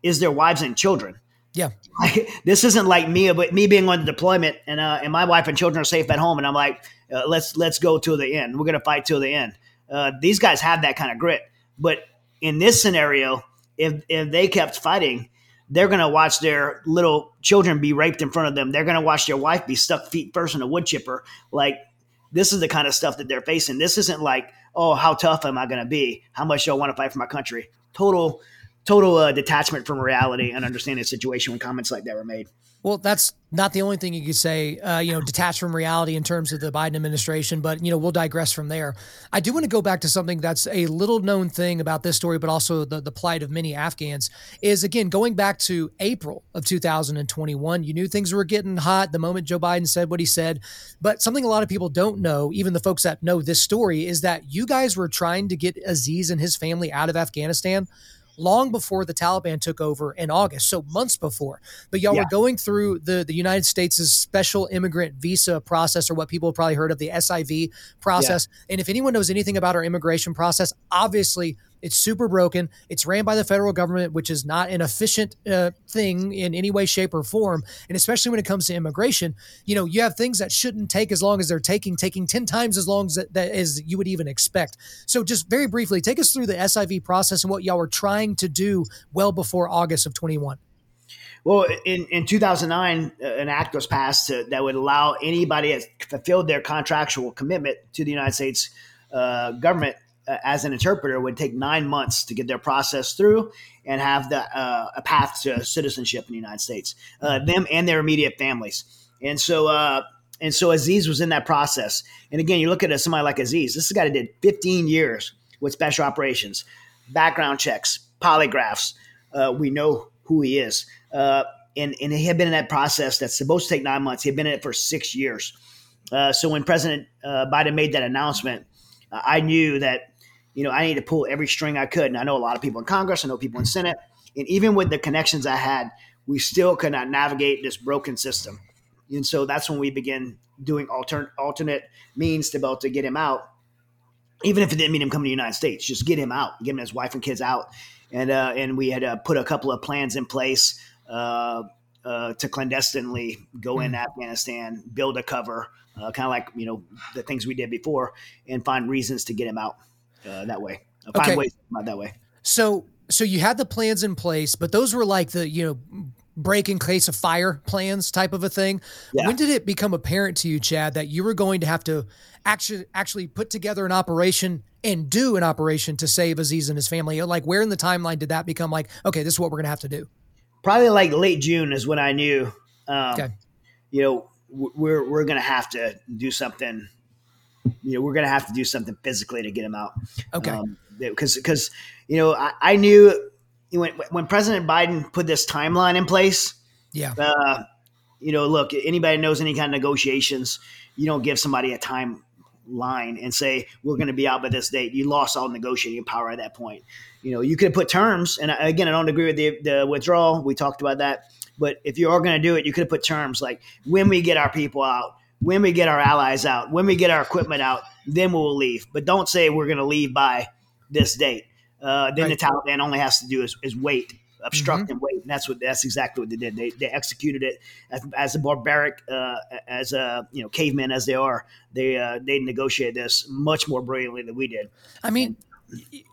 is their wives and children. Yeah. Like, this isn't like me, but me being on the deployment and uh, and my wife and children are safe at home, and I'm like, uh, let's let's go to the end. We're gonna fight till the end. Uh, these guys have that kind of grit. But in this scenario, if if they kept fighting, they're gonna watch their little children be raped in front of them. They're gonna watch their wife be stuck feet first in a wood chipper. Like this is the kind of stuff that they're facing. This isn't like, oh, how tough am I going to be? How much do I want to fight for my country? Total, total uh, detachment from reality and understanding the situation when comments like that were made. Well, that's not the only thing you could say, uh, you know, detached from reality in terms of the Biden administration, but, you know, we'll digress from there. I do want to go back to something that's a little known thing about this story, but also the, the plight of many Afghans is, again, going back to April of 2021. You knew things were getting hot the moment Joe Biden said what he said. But something a lot of people don't know, even the folks that know this story, is that you guys were trying to get Aziz and his family out of Afghanistan long before the Taliban took over in August, so months before. But y'all yeah. were going through the, the United States' special immigrant visa process, or what people have probably heard of the SIV process. Yeah. And if anyone knows anything about our immigration process, obviously it's super broken. It's ran by the federal government, which is not an efficient uh, thing in any way, shape, or form. And especially when it comes to immigration, you know, you have things that shouldn't take as long as they're taking, taking 10 times as long as, that, as you would even expect. So, just very briefly, take us through the SIV process and what y'all were trying to do well before August of 21. Well, in, in 2009, uh, an act was passed to, that would allow anybody that fulfilled their contractual commitment to the United States uh, government uh, as an interpreter would take nine months to get their process through and have the uh, a path to citizenship in the United States, uh, them and their immediate families. And so, uh, and so Aziz was in that process. And again, you look at somebody like Aziz. This is a guy that did 15 years with special operations, background checks, polygraphs. Uh, we know who he is. Uh, and, and he had been in that process that's supposed to take nine months. He had been in it for six years. so when President Biden made that announcement, I knew that you know, I need to pull every string I could. And I know a lot of people in Congress, I know people in Senate, and even with the connections I had, we still could not navigate this broken system. And so that's when we began doing alternate alternate means to be able to get him out, even if it didn't mean him coming to the United States, just get him out, get him his wife and kids out. And uh, and we had uh, put a couple of plans in place uh, uh to clandestinely go in mm. Afghanistan, build a cover, uh, kind of like you know the things we did before, and find reasons to get him out uh, that way. I'll find okay. ways not that way. So, so you had the plans in place, but those were like the you know break in case of fire plans type of a thing. Yeah. When did it become apparent to you, Chad, that you were going to have to actually actually put together an operation and do an operation to save Aziz and his family? Like, where in the timeline did that become like, okay, this is what we're going to have to do? Probably like late June is when I knew. Um, okay. You know, we're we're going to have to do something you know, we're going to have to do something physically to get him out. Okay. Because, um, because, you know, I, I knew when, when President Biden put this timeline in place. Yeah. Uh, you know, look, anybody knows any kind of negotiations, you don't give somebody a timeline and say we're going to be out by this date. You lost all negotiating power at that point. You know, you could put terms, and again, I don't agree with the, the withdrawal. We talked about that, but if you are going to do it, you could put terms like when we get our people out, when we get our allies out, when we get our equipment out, then we'll leave. But don't say we're going to leave by this date. Uh, then right. the Taliban only has to do is, is wait, obstruct mm-hmm. and wait. And that's what that's exactly what they did. They, they executed it as, as a barbaric, uh, as a you know cavemen as they are. They uh, they negotiated this much more brilliantly than we did. I mean,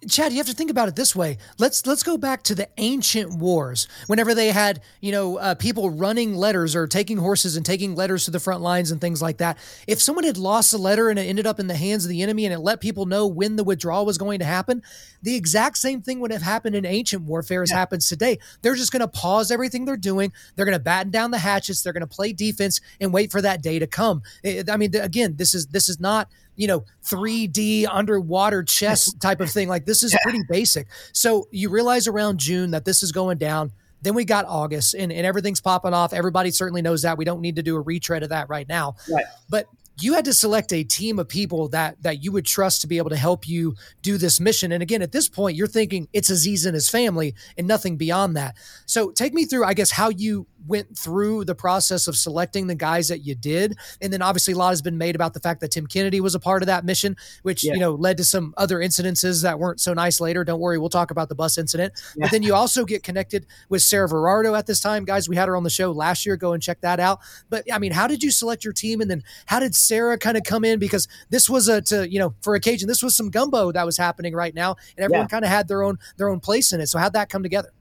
Chad, you have to think about it this way. Let's let's go back to the ancient wars. Whenever they had, you know, uh, people running letters or taking horses and taking letters to the front lines and things like that. If someone had lost a letter and it ended up in the hands of the enemy and it let people know when the withdrawal was going to happen, the exact same thing would have happened in ancient warfare as yeah. happens today. They're just going to pause everything they're doing. They're going to batten down the hatches. They're going to play defense and wait for that day to come. I mean, again, this is this is not you know 3D underwater chess type of thing. Like this is pretty basic. So you realize around June that this is going down. Then we got August and, and everything's popping off. Everybody certainly knows that. We don't need to do a retread of that right now. Right. But you had to select a team of people that that you would trust to be able to help you do this mission. And again, at this point, you're thinking it's Aziz and his family and nothing beyond that. So take me through, I guess, how you went through the process of selecting the guys that you did. And then obviously a lot has been made about the fact that Tim Kennedy was a part of that mission, which, yeah. you know, led to some other incidences that weren't so nice later. Don't worry, we'll talk about the bus incident. Yeah. But then you also get connected with Sarah Verardo at this time. Guys, we had her on the show last year. Go and check that out. But I mean, how did you select your team? And then how did Sarah kind of come in? Because this was a to, you know, for occasion, this was some gumbo that was happening right now. And everyone yeah. kind of had their own their own place in it. So how'd that come together?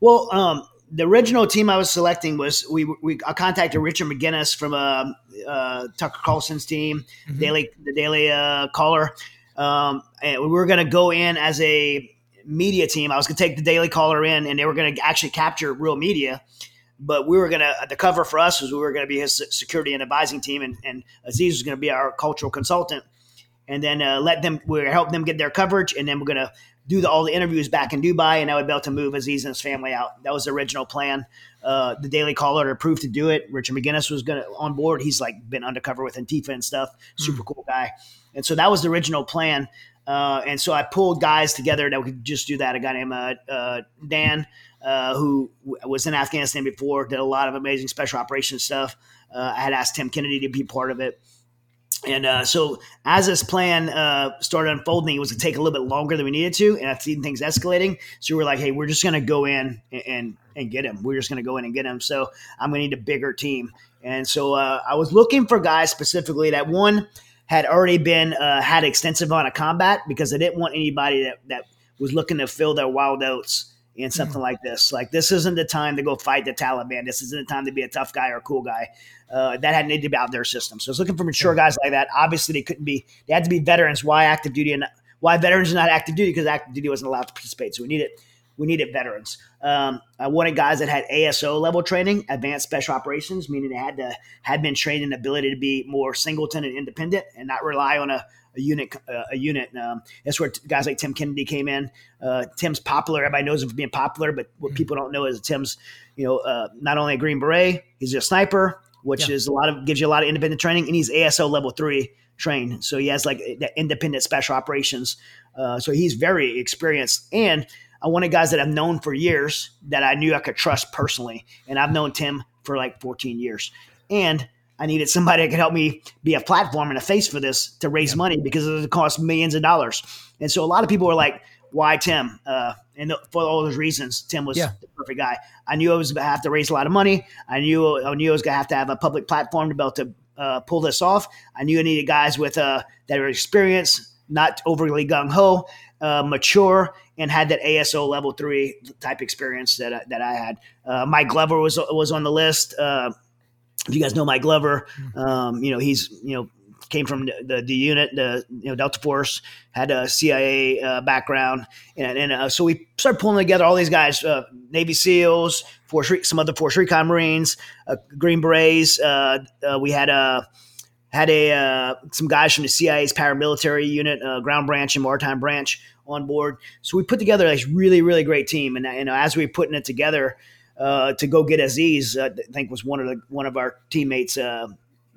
Well, um, the original team I was selecting was we we I contacted Richard McGinniss from uh, uh, Tucker Carlson's team, mm-hmm. Daily the Daily uh, Caller, um, and we were going to go in as a media team. I was going to take the Daily Caller in, and they were going to actually capture real media. But we were going to the cover for us was we were going to be his security and advising team, and, and Aziz was going to be our cultural consultant, and then uh, let them we help them get their coverage, and then we're going to do the, all the interviews back in Dubai, and I would be able to move Aziz and his family out. That was the original plan. Uh, the Daily Caller approved to do it. Richard McGinniss was to on board. He's like been undercover with Antifa and stuff. Super mm. cool guy. And so that was the original plan. Uh, and so I pulled guys together that could just do that. A guy named uh, uh Dan, uh, who was in Afghanistan before, did a lot of amazing special operations stuff. Uh, I had asked Tim Kennedy to be part of it. And uh, so, as this plan uh, started unfolding, it was going to take a little bit longer than we needed to, and I've seen things escalating. So we were like, "Hey, we're just going to go in and, and, and get him. We're just going to go in and get him." So I'm going to need a bigger team. And so uh, I was looking for guys specifically that one had already been uh, had extensive amount of combat because I didn't want anybody that that was looking to fill their wild oats in something like this. Like this isn't the time to go fight the Taliban. This isn't the time to be a tough guy or a cool guy. Uh, that had to be out their system. So I was looking for mature guys like that. Obviously, they couldn't be. They had to be veterans. Why active duty and why veterans are not active duty? Because active duty wasn't allowed to participate. So we needed we needed veterans. Um, I wanted guys that had ASO level training, advanced special operations, meaning they had to had been trained in the ability to be more singleton and independent and not rely on a a unit. Uh, a unit. Um, that's where t- guys like Tim Kennedy came in. Uh, Tim's popular. Everybody knows him for being popular, but what mm-hmm. people don't know is Tim's, you know, uh, not only a Green Beret, he's a sniper, which yeah. is a lot of gives you a lot of independent training, and he's ASO level three trained. So he has like that independent special operations. Uh, so he's very experienced and. I wanted guys that I've known for years that I knew I could trust personally. And I've known Tim for like 14 years. And I needed somebody that could help me be a platform and a face for this to raise money because it costs millions of dollars. And so a lot of people were like, why Tim? Uh, and for all those reasons, Tim was yeah. the perfect guy. I knew I was going to have to raise a lot of money. I knew I knew I was going to have to have a public platform to be able to uh, pull this off. I knew I needed guys with uh, that were experienced, not overly gung ho, uh, mature, and had that ASO level three type experience that that I had. Uh, Mike Glover was was on the list. If you guys know Mike Glover, hmm. um, you know he's you know came from the, the, unit, the you know Delta Force, had a CIA uh, background, and, and uh, so we started pulling together all these guys: uh, Navy SEALs, Force, some other Force Recon Marines, uh, Green Berets. Uh, uh, we had a had a some guys from the CIA's paramilitary unit, ground branch and maritime branch on board. So we put together a really really great team, and you know as we were putting it together uh, to go get Aziz. Uh, I think was one of the one of our teammates uh,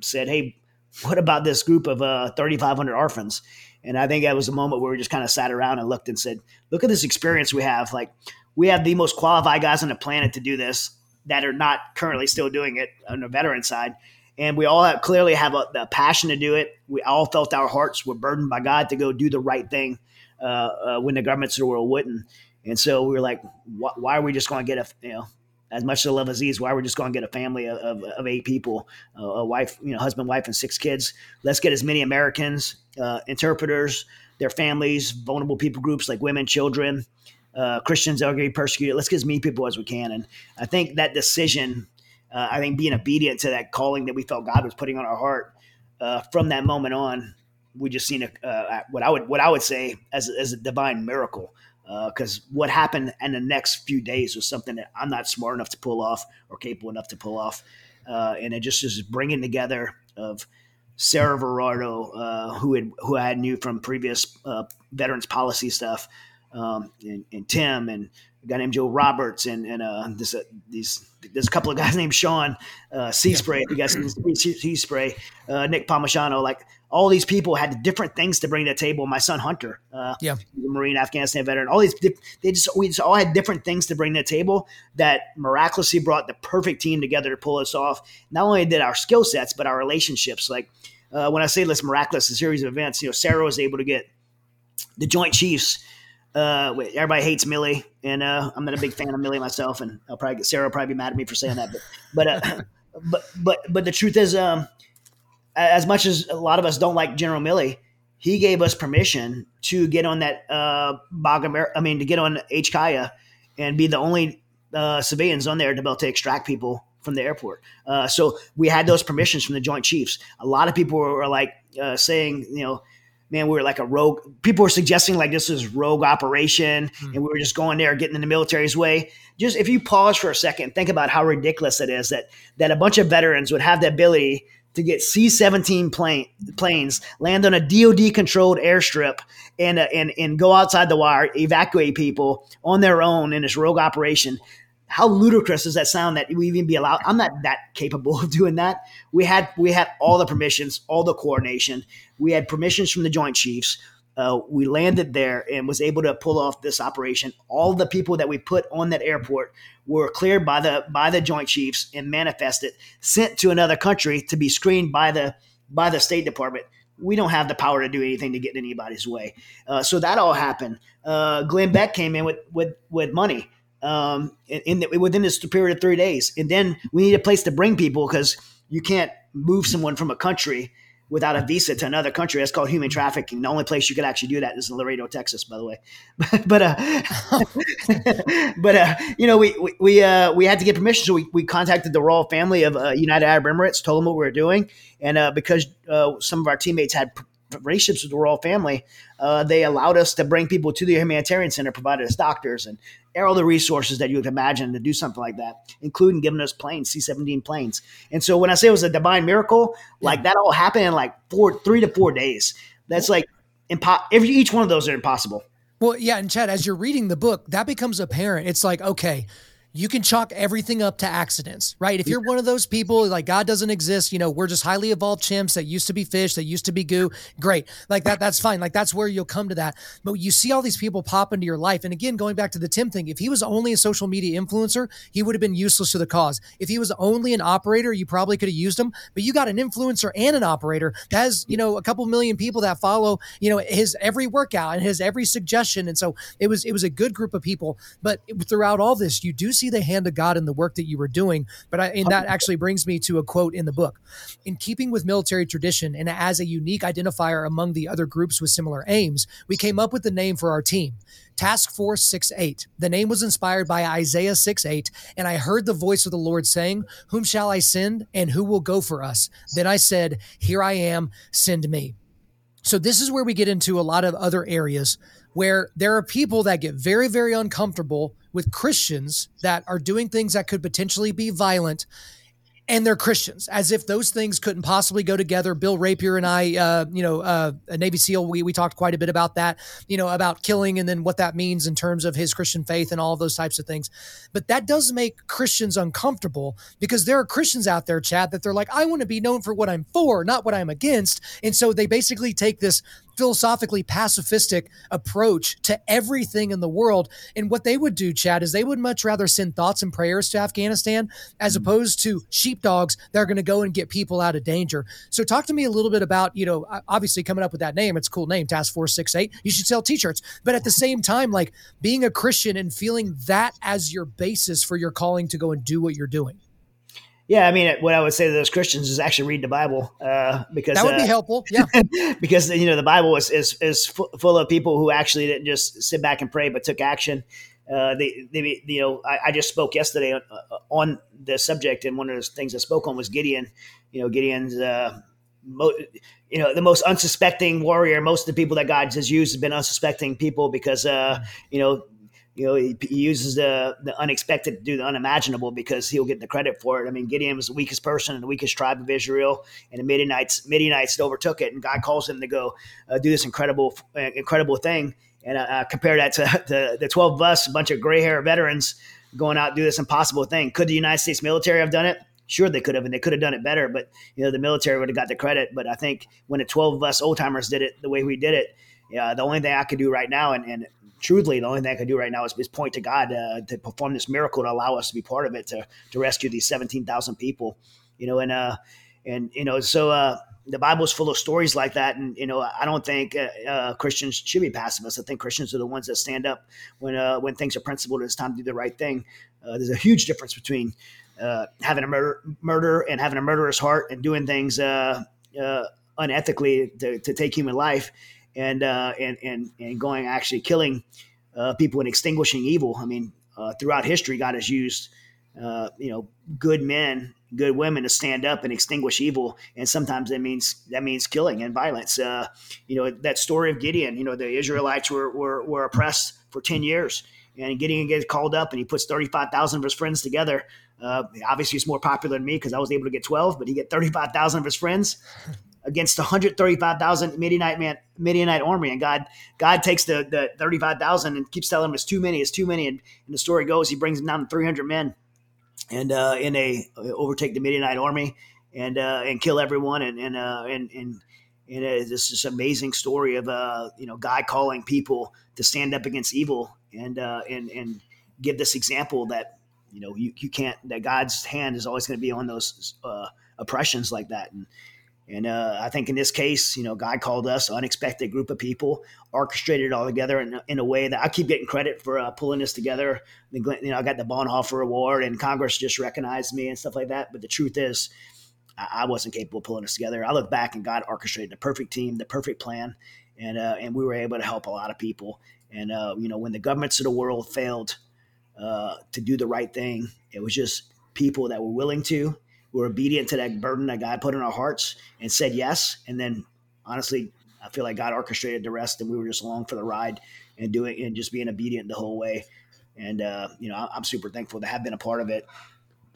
said, "Hey, what about this group of uh, 3,500 orphans?" And I think that was a moment where we just kind of sat around and looked and said, "Look at this experience we have. Like, we have the most qualified guys on the planet to do this that are not currently still doing it on the veteran side." And we all have, clearly have a, a, passion to do it. We all felt our hearts were burdened by God to go do the right thing uh, uh, when the governments of the world wouldn't. And so we were like, why, why are we just going to get a, you know, as much as I love Aziz, why we're just going to get a family of, of, of eight people, uh, a wife, you know, husband, wife, and six kids. Let's get as many Americans, uh, interpreters, their families, vulnerable people groups like women, children, uh, Christians that are be persecuted. Let's get as many people as we can. And I think that decision, uh, I think being obedient to that calling that we felt God was putting on our heart uh, from that moment on, we just seen a, uh, what I would what I would say as, as a divine miracle because uh, what happened in the next few days was something that I'm not smart enough to pull off or capable enough to pull off. Uh, and it just is bringing together of Sarah Verardo, uh, who had who I knew from previous uh, veterans policy stuff, um, and, and, Tim and a guy named Joe Roberts and and uh, this uh, these there's a couple of guys named Sean uh, Sea Spray, if you guys Sea Spray, uh, Nick Palmisano, like all these people had different things to bring to the table. My son Hunter, uh, yeah, Marine Afghanistan veteran, all these they just we just all had different things to bring to the table that miraculously brought the perfect team together to pull us off. Not only did our skill sets, but our relationships. Like uh, when I say this miraculous, a series of events, you know, Sarah was able to get the Joint Chiefs uh, everybody hates Milley, and uh, I'm not a big fan of Milley myself, and I'll probably get Sarah will probably be mad at me for saying that, but but uh, but but but the truth is, um, as much as a lot of us don't like General Milley, he gave us permission to get on that uh, Bagram, I mean, to get on HKIA and be the only uh, civilians on there to be able to extract people from the airport. Uh, so we had those permissions from the Joint Chiefs. A lot of people were, like uh, saying, you know man, we were like a rogue. People were suggesting like this is rogue operation, mm. and we were just going there, getting in the military's way. Just if you pause for a second, think about how ridiculous it is that that a bunch of veterans would have the ability to get C-17 plane, planes, land on a DoD-controlled airstrip, and uh, and and go outside the wire, evacuate people on their own in this rogue operation. How ludicrous does that sound that we even be allowed? I'm not that capable of doing that. We had we had all the permissions, all the coordination. We had permissions from the Joint Chiefs. Uh, we landed there and was able to pull off this operation. All the people that we put on that airport were cleared by the by the Joint Chiefs and manifested, sent to another country to be screened by the by the State Department. We don't have the power to do anything to get in anybody's way. Uh, so that all happened. Uh, Glenn Beck came in with with with money um, in, the, within this period of three days, and then we need a place to bring people because you can't move someone from a country without a visa to another country. That's called human trafficking. The only place you could actually do that is in Laredo, Texas, by the way. but uh, but uh, you know, we we we, uh, we had to get permission, so we, we contacted the royal family of uh, United Arab Emirates, told them what we were doing, and uh, because uh, some of our teammates had relationships with the royal family, uh, they allowed us to bring people to the humanitarian center, provided us doctors and all the resources that you would imagine to do something like that, including giving us planes, C-17 planes. And so when I say it was a divine miracle, like that all happened in like four, three to four days. That's like impo- every each one of those are impossible. Well, yeah, and Chad, as you're reading the book, that becomes apparent. It's like, okay, you can chalk everything up to accidents, right? If you're one of those people like God doesn't exist, you know, we're just highly evolved chimps that used to be fish, that used to be goo, great. Like that, that's fine. Like that's where you'll come to that. But you see all these people pop into your life. And again, going back to the Tim thing, if he was only a social media influencer, he would have been useless to the cause. If he was only an operator, you probably could have used him. But you got an influencer and an operator that has, you know, a couple million people that follow, you know, his every workout and his every suggestion. And so it was it was a good group of people. But throughout all this, you do see the hand of God in the work that you were doing. But I, and that actually brings me to a quote in the book. In keeping with military tradition and as a unique identifier among the other groups with similar aims, we came up with the name for our team. Task Force 68. The name was inspired by Isaiah 6 8, and I heard the voice of the Lord saying, Whom shall I send, and who will go for us? Then I said, Here I am, send me. So, this is where we get into a lot of other areas where there are people that get very, very uncomfortable with Christians that are doing things that could potentially be violent and they're Christians, as if those things couldn't possibly go together. Bill Rapier and I, uh, you know, uh, a Navy SEAL, we, we talked quite a bit about that, you know, about killing and then what that means in terms of his Christian faith and all those types of things. But that does make Christians uncomfortable because there are Christians out there, Chad, that they're like, I want to be known for what I'm for, not what I'm against. And so they basically take this philosophically pacifistic approach to everything in the world. And what they would do, Chad, is they would much rather send thoughts and prayers to Afghanistan as mm-hmm. opposed to sheepdogs that are going to go and get people out of danger. So talk to me a little bit about, you know, obviously coming up with that name. It's a cool name, Task Force 68. You should sell t-shirts. But at the same time, like being a Christian and feeling that as your basis for your calling to go and do what you're doing. Yeah, I mean, what I would say to those Christians is actually read the Bible uh, because that would uh, be helpful. Yeah, because you know the Bible is is, is full of people who actually didn't just sit back and pray, but took action. Uh, they, they, you know, I, I just spoke yesterday on, uh, on, the subject, and one of the things I spoke on was Gideon. You know, Gideon's, uh, mo- you know, the most unsuspecting warrior. Most of the people that God has used have been unsuspecting people because, uh, you know, you know, he, he, uses the, the unexpected to do the unimaginable because he'll get the credit for it. I mean, Gideon was the weakest person in the weakest tribe of Israel, and the Midianites Midianites overtook it, and God calls him to go uh, do this incredible uh, incredible thing. And uh, compare that to the, the twelve of us, a bunch of gray hair veterans going out do this impossible thing. Could the United States military have done it? Sure, they could have, and they could have done it better. But you know, the military would have got the credit. But I think when the twelve of us old timers did it the way we did it, yeah, the only thing I could do right now, and, and truthfully, the only thing I can do right now is, is point to God uh, to perform this miracle to allow us to be part of it to to rescue these seventeen thousand people. You know, and uh, and you know, so uh, the Bible is full of stories like that, and you know, I don't think uh, uh, Christians should be pacifists. I think Christians are the ones that stand up when uh, when things are principled. And it's time to do the right thing. Uh, there's a huge difference between uh, having a murder murder and having a murderous heart and doing things uh, unethically to, to take human life and uh, and and and going actually killing uh, people and extinguishing evil. I mean, uh, throughout history, God has used uh, you know good men good women to stand up and extinguish evil, and sometimes that means that means killing and violence. Uh, you know that story of Gideon. You know the Israelites were were, were oppressed for ten years, and Gideon gets called up, and he puts thirty five thousand of his friends together. Uh, obviously, he's more popular than me because I was able to get twelve, but he get thirty five thousand of his friends against 135,000 Midianite man, Midianite army, and God God takes the the 35,000 and keeps telling him it's too many, it's too many, and, and the story goes he brings them down to 300 men and uh, and they overtake the Midianite army and uh, and kill everyone. And and uh, and and and this amazing story of uh you know God calling people to stand up against evil and uh, and and give this example that you know you, you can't that God's hand is always going to be on those uh, oppressions like that. And and uh, I think in this case, you know, God called us unexpected group of people, orchestrated it all together in, in a way that I keep getting credit for uh, pulling this together. You know, I got the Bonhoeffer Award, and Congress just recognized me and stuff like that. But the truth is, I, I wasn't capable of pulling this together. I look back and God orchestrated the perfect team, the perfect plan, and uh, and we were able to help a lot of people. And uh, you know, when the governments of the world failed uh, to do the right thing, it was just people that were willing to were obedient to that burden that God put in our hearts and said yes. And then honestly, I feel like God orchestrated the rest and we were just along for the ride and doing and just being obedient the whole way. And, uh, you know, I'm super thankful to have been a part of it.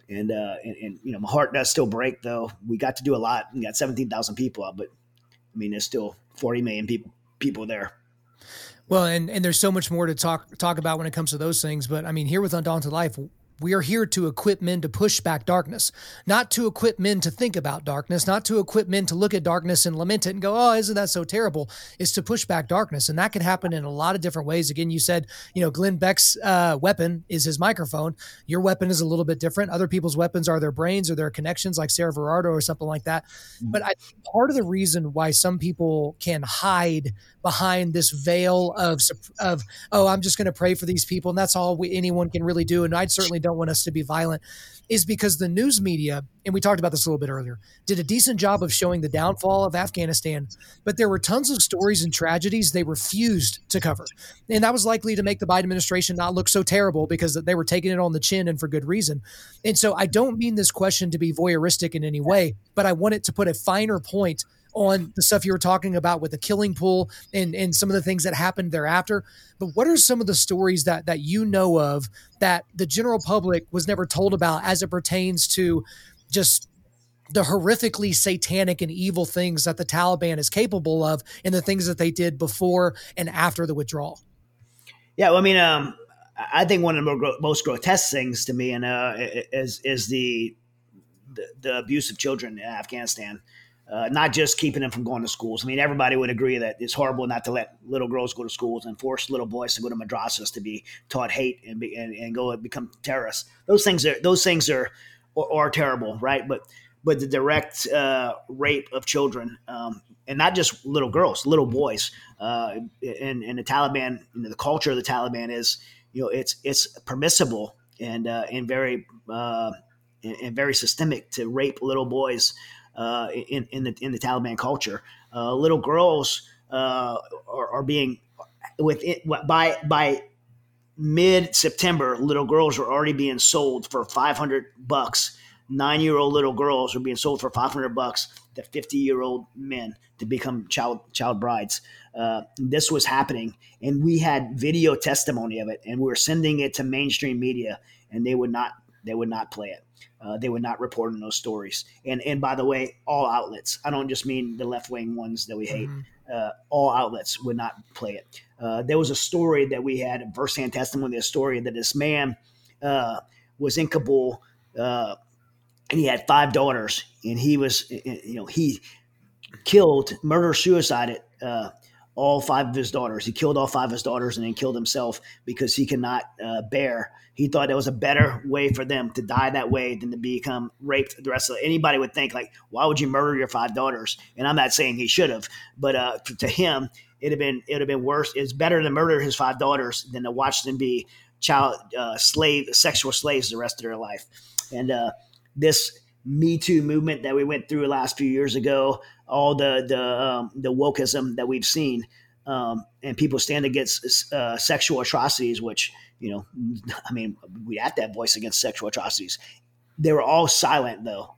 And, uh, and, and, you know, my heart does still break though. We got to do a lot. We got 17,000 people out, but I mean, there's still 40 million people, people there. Well, and, and there's so much more to talk talk about when it comes to those things. But I mean, here with Undaunted Life, we are here to equip men to push back darkness, not to equip men to think about darkness, not to equip men to look at darkness and lament it and go, oh, isn't that so terrible? Is to push back darkness. And that can happen in a lot of different ways. Again, you said, you know, Glenn Beck's uh, weapon is his microphone. Your weapon is a little bit different. Other people's weapons are their brains or their connections, like Sarah Verardo or something like that. Mm-hmm. But I, think part of the reason why some people can hide behind this veil of, of oh, I'm just going to pray for these people. And that's all we, anyone can really do. And I certainly don't want us to be violent is because the news media, and we talked about this a little bit earlier, did a decent job of showing the downfall of Afghanistan, but there were tons of stories and tragedies they refused to cover. And that was likely to make the Biden administration not look so terrible because they were taking it on the chin and for good reason. And so I don't mean this question to be voyeuristic in any way, but I want it to put a finer point on the stuff you were talking about with the killing pool and and some of the things that happened thereafter. But what are some of the stories that that you know of that the general public was never told about as it pertains to just the horrifically satanic and evil things that the Taliban is capable of and the things that they did before and after the withdrawal? Yeah, well, I mean, um, I think one of the most grotesque things to me and uh, is is the, the, the abuse of children in Afghanistan uh, not just keeping them from going to schools. I mean, everybody would agree that it's horrible not to let little girls go to schools and force little boys to go to madrasas to be taught hate and be, and, and go and become terrorists. Those things are those things are are, are terrible, right? But but the direct uh, rape of children, um, and not just little girls, little boys, uh, and and the Taliban, you know, the culture of the Taliban is, you know, it's it's permissible and uh, and very uh, and, and very systemic to rape little boys uh, in in the in the Taliban culture. Uh, little girls uh, are, are, being with it, by by mid September. Little girls are already being sold for five hundred bucks. Nine year old little girls are being sold for five hundred bucks to fifty year old men to become child child brides. Uh, this was happening, and we had video testimony of it, and we were sending it to mainstream media, and they would not they would not play it. Uh, they would not report on those stories. And and by the way, all outlets. I don't just mean the left wing ones that we hate. Mm-hmm. Uh, all outlets would not play it. Uh, there was a story that we had firsthand testimony. A story that this man uh, was in Kabul uh, and he had five daughters, and he was you know he killed, murder, suicided uh, all five of his daughters. He killed all five of his daughters and then killed himself because he cannot bear he thought it was a better way for them to die that way than to become raped. The rest of anybody would think like, why would you murder your five daughters? And I'm not saying he should have, but uh, to him, it'd have been it'd have been worse. It's better to murder his five daughters than to watch them be child uh, slave sexual slaves the rest of their life. And uh, this Me Too movement that we went through last few years ago, all the the um, the wokeism that we've seen, um, and people stand against uh, sexual atrocities, which you know, I mean, we have to have voice against sexual atrocities. they were all silent though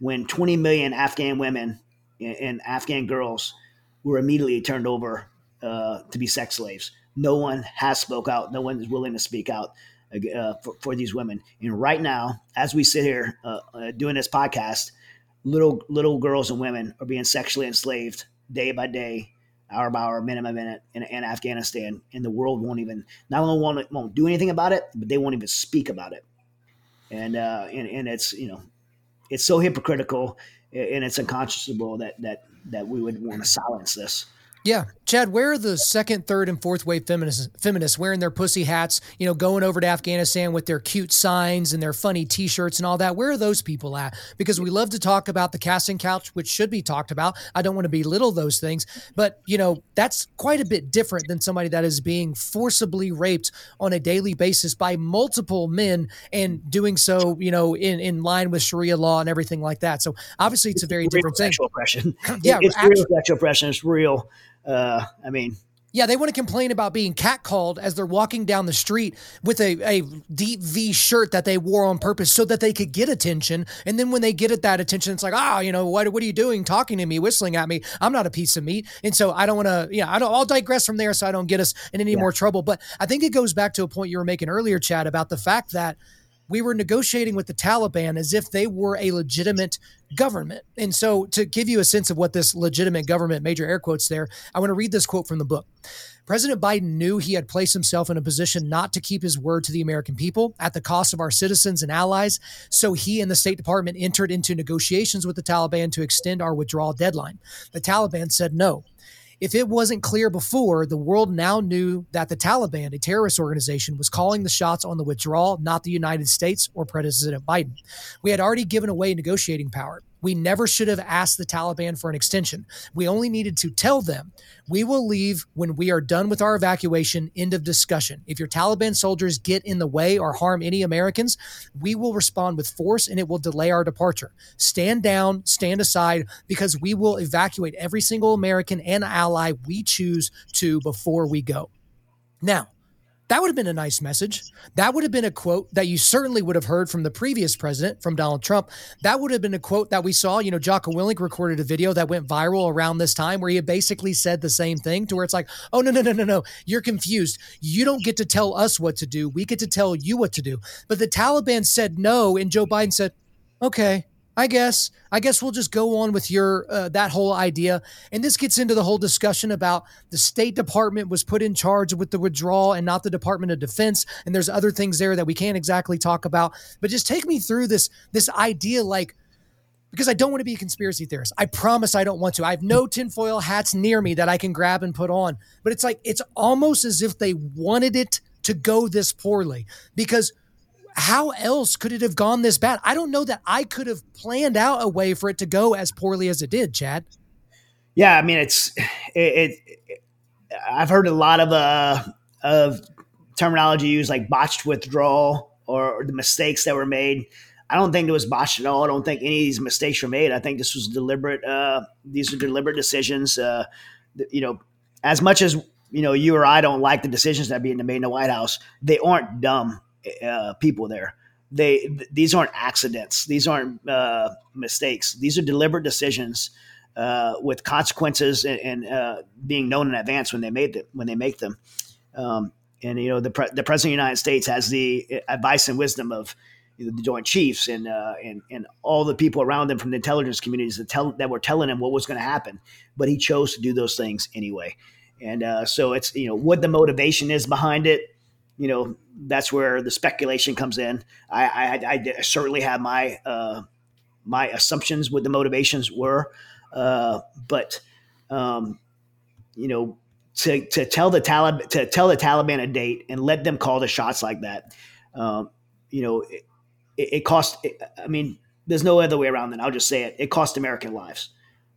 when 20 million Afghan women and Afghan girls were immediately turned over uh, to be sex slaves. No one has spoke out. No one is willing to speak out uh, for, for, these women. And right now, as we sit here uh, uh, doing this podcast, little little girls and women are being sexually enslaved day by day, hour by hour, minute by minute in, in Afghanistan, and the world won't even not only won't, won't do anything about it, but they won't even speak about it. And uh, and and it's you know it's so hypocritical and it's unconscionable that that that we would want to silence this. Yeah, Chad, where are the second, third, and fourth wave feminists, feminists wearing their pussy hats, you know, going over to Afghanistan with their cute signs and their funny t shirts and all that? Where are those people at? Because we love to talk about the casting couch, which should be talked about. I don't want to belittle those things, but, you know, that's quite a bit different than somebody that is being forcibly raped on a daily basis by multiple men and doing so, you know, in, in line with Sharia law and everything like that. So obviously it's a very it's different thing. Oppression. yeah, it's actually, real sexual oppression. It's real uh, I mean, yeah, they want to complain about being catcalled as they're walking down the street with a, a deep V shirt that they wore on purpose so that they could get attention. And then when they get at that attention, it's like, ah, oh, you know, what, what are you doing talking to me, whistling at me? I'm not a piece of meat. And so I don't want to, yeah, I don't, I'll digress from there so I don't get us in any yeah. more trouble. But I think it goes back to a point you were making earlier, Chad, about the fact that we were negotiating with the Taliban as if they were a legitimate government. And so, to give you a sense of what this legitimate government, major air quotes there, I want to read this quote from the book. President Biden knew he had placed himself in a position not to keep his word to the American people at the cost of our citizens and allies. So he and the State Department entered into negotiations with the Taliban to extend our withdrawal deadline. The Taliban said no. If it wasn't clear before, the world now knew that the Taliban, a terrorist organization, was calling the shots on the withdrawal, not the United States or President Biden. We had already given away negotiating power. We never should have asked the Taliban for an extension. We only needed to tell them, we will leave when we are done with our evacuation. End of discussion. If your Taliban soldiers get in the way or harm any Americans, we will respond with force and it will delay our departure. Stand down, stand aside, because we will evacuate every single American and ally we choose to before we go. Now, that would have been a nice message. That would have been a quote that you certainly would have heard from the previous president, from Donald Trump. That would have been a quote that we saw. You know, Jocko Willink recorded a video that went viral around this time where he basically said the same thing to where it's like, oh, no, no, no, no, no. You're confused. You don't get to tell us what to do. We get to tell you what to do. But the Taliban said no, and Joe Biden said, okay. I guess I guess we'll just go on with your uh, that whole idea. And this gets into the whole discussion about the State Department was put in charge with the withdrawal and not the Department of Defense. And there's other things there that we can't exactly talk about. But just take me through this this idea, like because I don't want to be a conspiracy theorist. I promise I don't want to. I have no tinfoil hats near me that I can grab and put on. But it's like it's almost as if they wanted it to go this poorly because how else could it have gone this bad? I don't know that I could have planned out a way for it to go as poorly as it did, Chad. Yeah, I mean it's it, it I've heard a lot of uh of terminology used like botched withdrawal or, or the mistakes that were made. I don't think it was botched at all. I don't think any of these mistakes were made. I think this was deliberate. Uh, these are deliberate decisions. Uh, you know, as much as you know, you or I don't like the decisions that are being made in the White House, they aren't dumb uh, people there. They th- these aren't accidents. These aren't uh, mistakes. These are deliberate decisions uh, with consequences and, and uh, being known in advance when they made them, when they make them. Um, and you know the pre- the president of the United States has the advice and wisdom of the Joint Chiefs and uh, and and all the people around them from the intelligence communities that tell that were telling him what was going to happen, but he chose to do those things anyway. And uh, so it's you know what the motivation is behind it you know, that's where the speculation comes in. I, I, I certainly have my uh, my assumptions what the motivations were, uh, but um, you know, to, to tell the Taliban to tell the Taliban a date and let them call the shots like that, um, you know, it, it cost. I mean, there's no other way around that. I'll just say it. It cost American lives.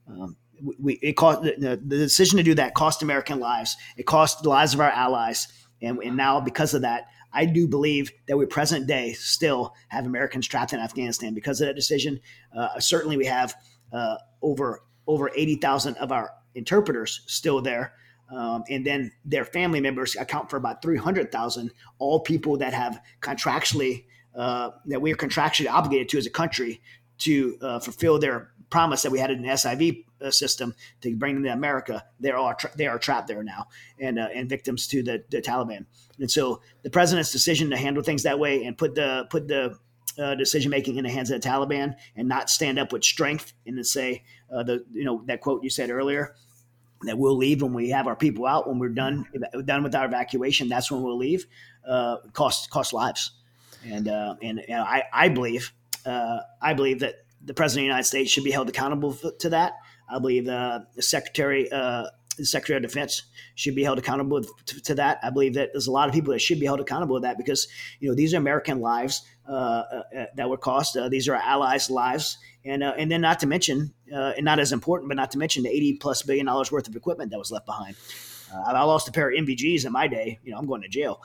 Um, we, it cost the, the decision to do that cost American lives. It cost the lives of our allies and, and now, because of that, I do believe that we present day still have Americans trapped in Afghanistan because of that decision. Uh, certainly, we have uh, over over eighty thousand of our interpreters still there, um, and then their family members account for about three hundred thousand. All people that have contractually uh, that we are contractually obligated to as a country to uh, fulfill their promise that we had an SIV uh, system to bring them to America. They're tra- they are trapped there now and uh, and victims to the, the Taliban. And so the president's decision to handle things that way and put the put the uh, decision making in the hands of the Taliban and not stand up with strength and to say uh, the you know that quote you said earlier that we'll leave when we have our people out when we're done done with our evacuation. That's when we'll leave. Uh, cost cost lives, and uh, and, and I I believe I believe that the president of the United States should be held accountable to that. I believe uh, the secretary uh, the Secretary of Defense should be held accountable to, to, that. I believe that there's a lot of people that should be held accountable to that because you know these are American lives uh, uh, uh that were cost. Uh, these are allies' lives, and uh, and then not to mention, and not as important, but not to mention the 80 plus billion dollars worth of equipment that was left behind. I lost a pair of NVGs in my day. You know, I'm going to jail,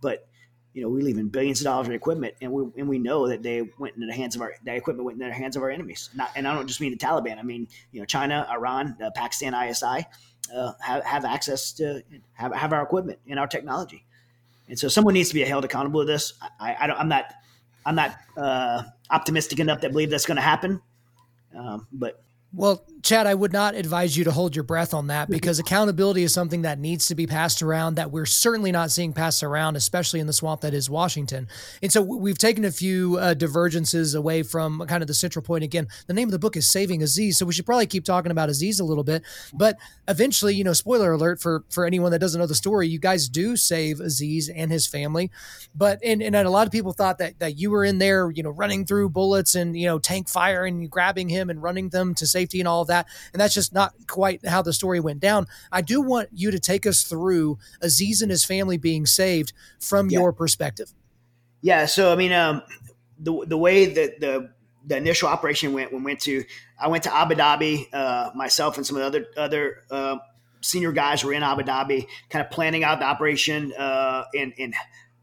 but you know, we leaving billions of dollars in equipment, and we and we know that they went into the hands of our that equipment went into the hands of our enemies. Not, and I don't just mean the Taliban. I mean, you know, China, Iran, uh, Pakistan, ISI uh, have have access to have have our equipment and our technology, and so someone needs to be held accountable to this. I, I don't, I'm not I'm not uh, optimistic enough to believe that's going to happen, um, but well, Chad, I would not advise you to hold your breath on that because accountability is something that needs to be passed around that we're certainly not seeing passed around, especially in the swamp that is Washington. And so we've taken a few uh, divergences away from kind of the central point. Again, the name of the book is Saving Aziz, so we should probably keep talking about Aziz a little bit. But eventually, you know, spoiler alert for for anyone that doesn't know the story, you guys do save Aziz and his family. But and and a lot of people thought that that you were in there, you know, running through bullets and you know tank fire and grabbing him and running them to safety and all of that. And that's just not quite how the story went down. I do want you to take us through Aziz and his family being saved from yeah. your perspective. Yeah. So, I mean, um, the, the way that the, the initial operation went, we went to, I went to Abu Dhabi, uh, myself and some of the other, other, uh, senior guys were in Abu Dhabi, kind of planning out the operation, uh, and, and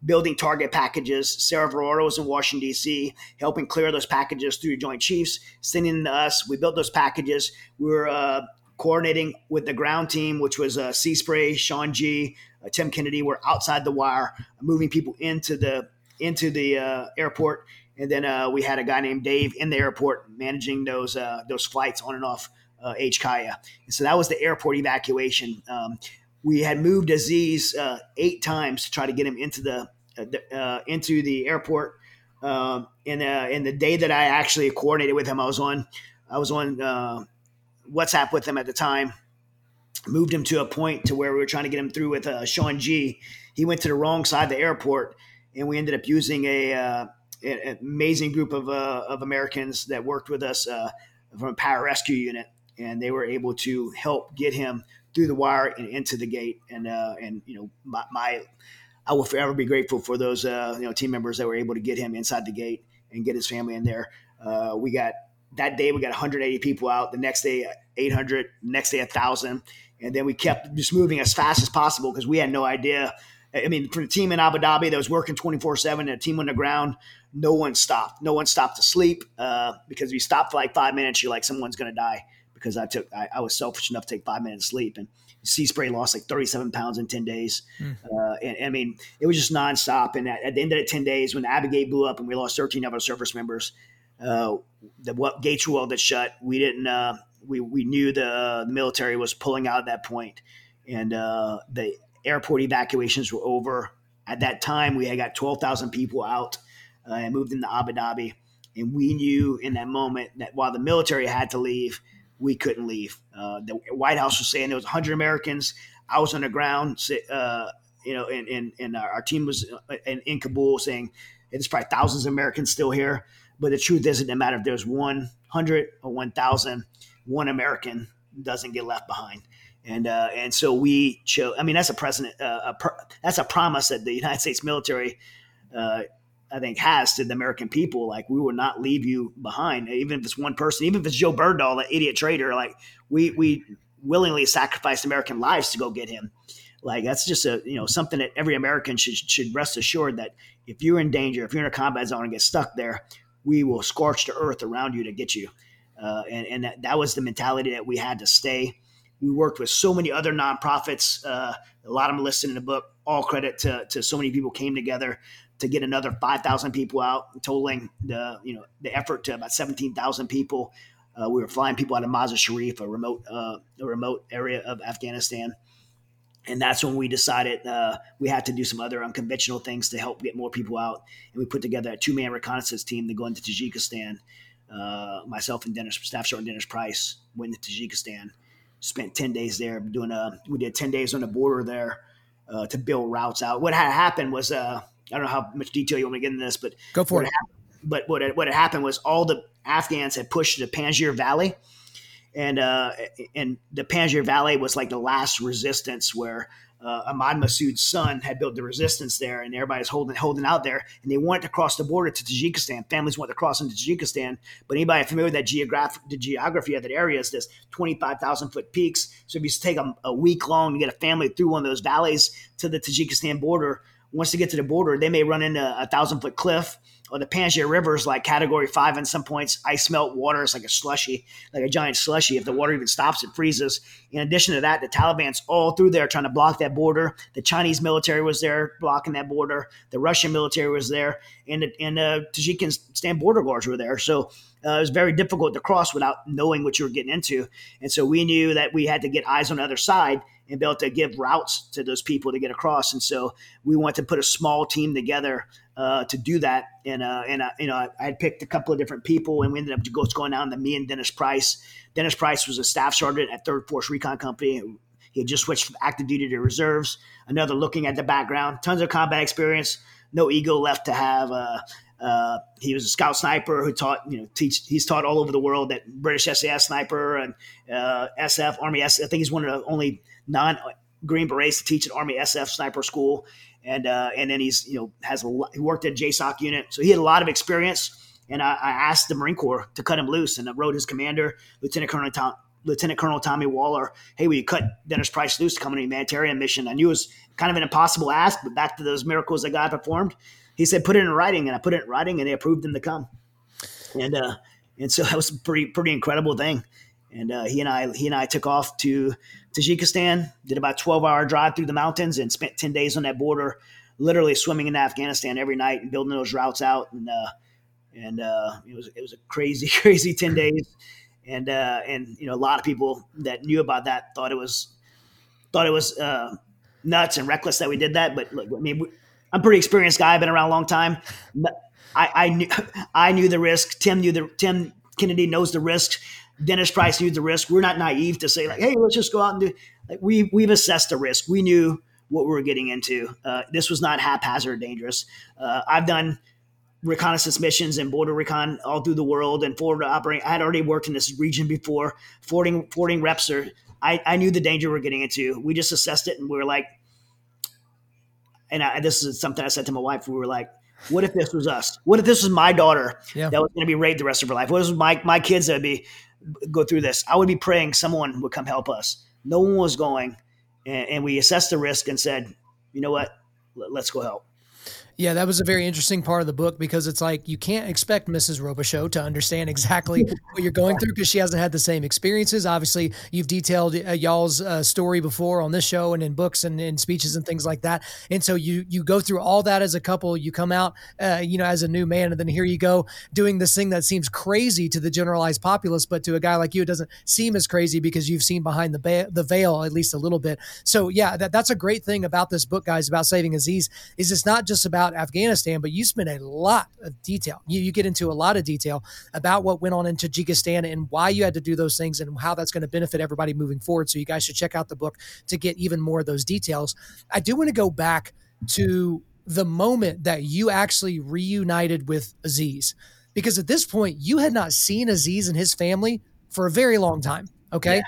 building target packages. Sarah Verardo was in Washington, D.C., helping clear those packages through Joint Chiefs, sending to us. We built those packages. We were uh, coordinating with the ground team, which was uh, Sea Spray, Sean G, uh, Tim Kennedy. We're outside the wire, moving people into the into the uh, airport. And then uh, we had a guy named Dave in the airport managing those uh, those flights on and off uh, HKIA. And so that was the airport evacuation. Um, we had moved Aziz uh, eight times to try to get him into the, uh, uh into the airport. Um, and uh, and the day that I actually coordinated with him, I was on I was on uh, WhatsApp with him at the time. Moved him to a point to where we were trying to get him through with Sean G. He went to the wrong side of the airport, and we ended up using a an amazing group of, uh, of Americans that worked with us uh, from a power pararescue unit, and they were able to help get him through the wire and into the gate. And uh, and you know my, my, I will forever be grateful for those uh, you know team members that were able to get him inside the gate and get his family in there. Uh, we got that day we got 180 people out. The next day 800. Next day 1,000. And then we kept just moving as fast as possible because we had no idea. I mean, for the team in Abu Dhabi that was working 24 7 and a team on the ground, no one stopped. No one stopped to sleep uh, because if you stop for like five minutes, you're like, someone's going to die because I took I, I, was selfish enough to take five minutes sleep and Sea Spray lost like 37 pounds in 10 days. Mm. Uh, and, I mean, it was just nonstop. And at, at, the end of the 10 days, when Gate blew up and we lost 13 of our service members, uh, the what gates were welded shut. We didn't. Uh, we we knew the, the, military was pulling out at that point, and uh, the airport evacuations were over. At that time, we had got 12,000 people out uh, and moved into Abu Dhabi. And we knew in that moment that while the military had to leave, we couldn't leave. Uh, the White House was saying there was 100 Americans. I was on the ground, uh, you know, and, and, and our team was uh, in, in Kabul saying there's probably thousands of Americans still here. But the truth is, it doesn't matter if there's 100 or 1,000, one American doesn't get left behind. And uh, and so we chose. I mean, that's a precedent. Uh, a pr- that's a promise that the United States military uh, I think has to the American people. Like we will not leave you behind, even if it's one person, even if it's Bowe Bergdahl, that idiot traitor. Like we we willingly sacrificed American lives to go get him. Like that's just a you know something that every American should should rest assured that if you're in danger, if you're in a combat zone and get stuck there, we will scorch the earth around you to get you. Uh, and and that, that was the mentality that we had to stay we worked with so many other nonprofits. Uh, a lot of them listed in the book. All credit to, to so many people came together to get another 5,000 people out, totaling the you know the effort to about 17,000 people. Uh, we were flying people out of Mazar Sharif, a remote uh, a remote area of Afghanistan, and that's when we decided uh, we had to do some other unconventional things to help get more people out. And we put together a two man reconnaissance team to go into Tajikistan. Uh, myself and Dennis, Staff Sergeant Dennis Price, went to Tajikistan. Spent ten days there doing a. We did ten days on the border there uh, to build routes out. What had happened was uh, I don't know how much detail you want to get into this, but go for it. Happened, but what had, what had happened was all the Afghans had pushed the Panjshir Valley, and uh, and the Panjshir Valley was like the last resistance where uh, Ahmad Massoud's son had built the resistance there, and everybody's holding holding out there, and they wanted to cross the border to Tajikistan. Families wanted to cross into Tajikistan, but anybody familiar with that the geography of that area is this twenty five thousand foot peaks. So if you take a, a week long to get a family through one of those valleys to the Tajikistan border, once they get to the border, they may run into a thousand foot cliff or the Panjshir River is like category five in some points. Ice melt water is like a slushy, like a giant slushy. If the water even stops, it freezes. In addition to that, the Taliban's all through there trying to block that border. The Chinese military was there blocking that border. The Russian military was there, and the, and the Tajikistan border guards were there. So uh, it was very difficult to cross without knowing what you were getting into. And so we knew that we had to get eyes on the other side and be able to give routes to those people to get across. And so we wanted to put a small team together uh, to do that. And uh, and uh, you know, I, had picked a couple of different people, and we ended up just going down to me and Dennis Price. Dennis Price was a staff sergeant at Third Force Recon Company. He had just switched from active duty to reserves. Another looking at the background, tons of combat experience, no ego left to have. Uh, uh, he was a scout sniper who taught, you know, teach. He's taught all over the world that British SAS sniper and uh, SF Army. S, I think he's one of the only non Green Berets to teach at Army SF sniper school and uh, and then he's you know has a he worked at JSOC unit, so he had a lot of experience. And I, I asked the Marine Corps to cut him loose, and I wrote his commander, Lieutenant Colonel Tom, Lieutenant Colonel Tommy Waller, "Hey, will you cut Dennis Price loose to come on a humanitarian mission?" I knew it was kind of an impossible ask, but back to those miracles that God performed, he said, "Put it in writing," and I put it in writing, and they approved him to come. And uh, and so that was a pretty pretty incredible thing. And uh, he and I he and I took off to Tajikistan, did about 12 hour drive through the mountains and spent 10 days on that border, literally swimming in Afghanistan every night and building those routes out. And, uh, and uh, it was, it was a crazy, crazy 10 days. And, uh, and, you know, a lot of people that knew about that thought it was, thought it was uh, nuts and reckless that we did that. But look, I mean, I'm a pretty experienced guy. I've been around a long time. I, I knew, I knew the risk. Tim knew the, Tim Kennedy knows the risks Dennis Price knew the risk. We're not naive to say like, hey, let's just go out and do. Like we we've assessed the risk. We knew what we were getting into. Uh, this was not haphazard dangerous. Uh, I've done reconnaissance missions and border recon all through the world and forward operating. I had already worked in this region before. Forwarding forwarding reps are. I, I knew the danger we're getting into. We just assessed it and we were like, and I, this is something I said to my wife. We were like, what if this was us? What if this was my daughter yeah. that was going to be raped the rest of her life? What if my my kids that would be go through this. I would be praying someone would come help us. No one was going, and, and we assessed the risk and said, you know what, let's go help. Yeah, that was a very interesting part of the book because it's like you can't expect Mrs. Robichaux to understand exactly what you're going through because she hasn't had the same experiences. Obviously, you've detailed uh, y'all's uh, story before on this show and in books and in speeches and things like that. And so you you go through all that as a couple. You come out, uh, you know, as a new man, and then here you go doing this thing that seems crazy to the generalized populace, but to a guy like you, it doesn't seem as crazy because you've seen behind the ba- the veil at least a little bit. So yeah, that, that's a great thing about this book, guys, about saving Aziz. Is it's not just about about Afghanistan, but you spend a lot of detail. You, you get into a lot of detail about what went on in Tajikistan and why you had to do those things and how that's going to benefit everybody moving forward. So you guys should check out the book to get even more of those details. I do want to go back to the moment that you actually reunited with Aziz, because at this point you had not seen Aziz and his family for a very long time. Okay. Yeah.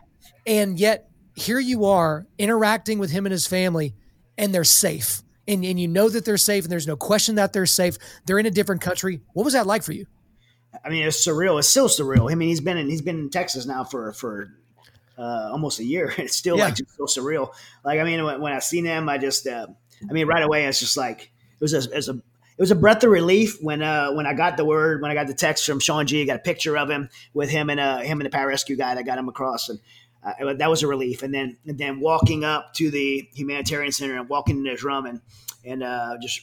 And yet here you are interacting with him and his family, and they're safe and, and you know that they're safe and there's no question that they're safe. They're in a different country. What was that like for you? I mean, it's surreal. It's still surreal. I mean, he's been in he's been in Texas now for for uh, almost a year. It's still yeah. like just so surreal. Like I mean, when, when I seen him, I just uh, I mean, right away, it's just like it was a, it was a it was a breath of relief when uh, when I got the word when I got the text from Sean G. I got a picture of him with him and uh, him and the pararescue guy that got him across, and uh, that was a relief. And then and then walking up to the humanitarian center and walking into his room and and uh, just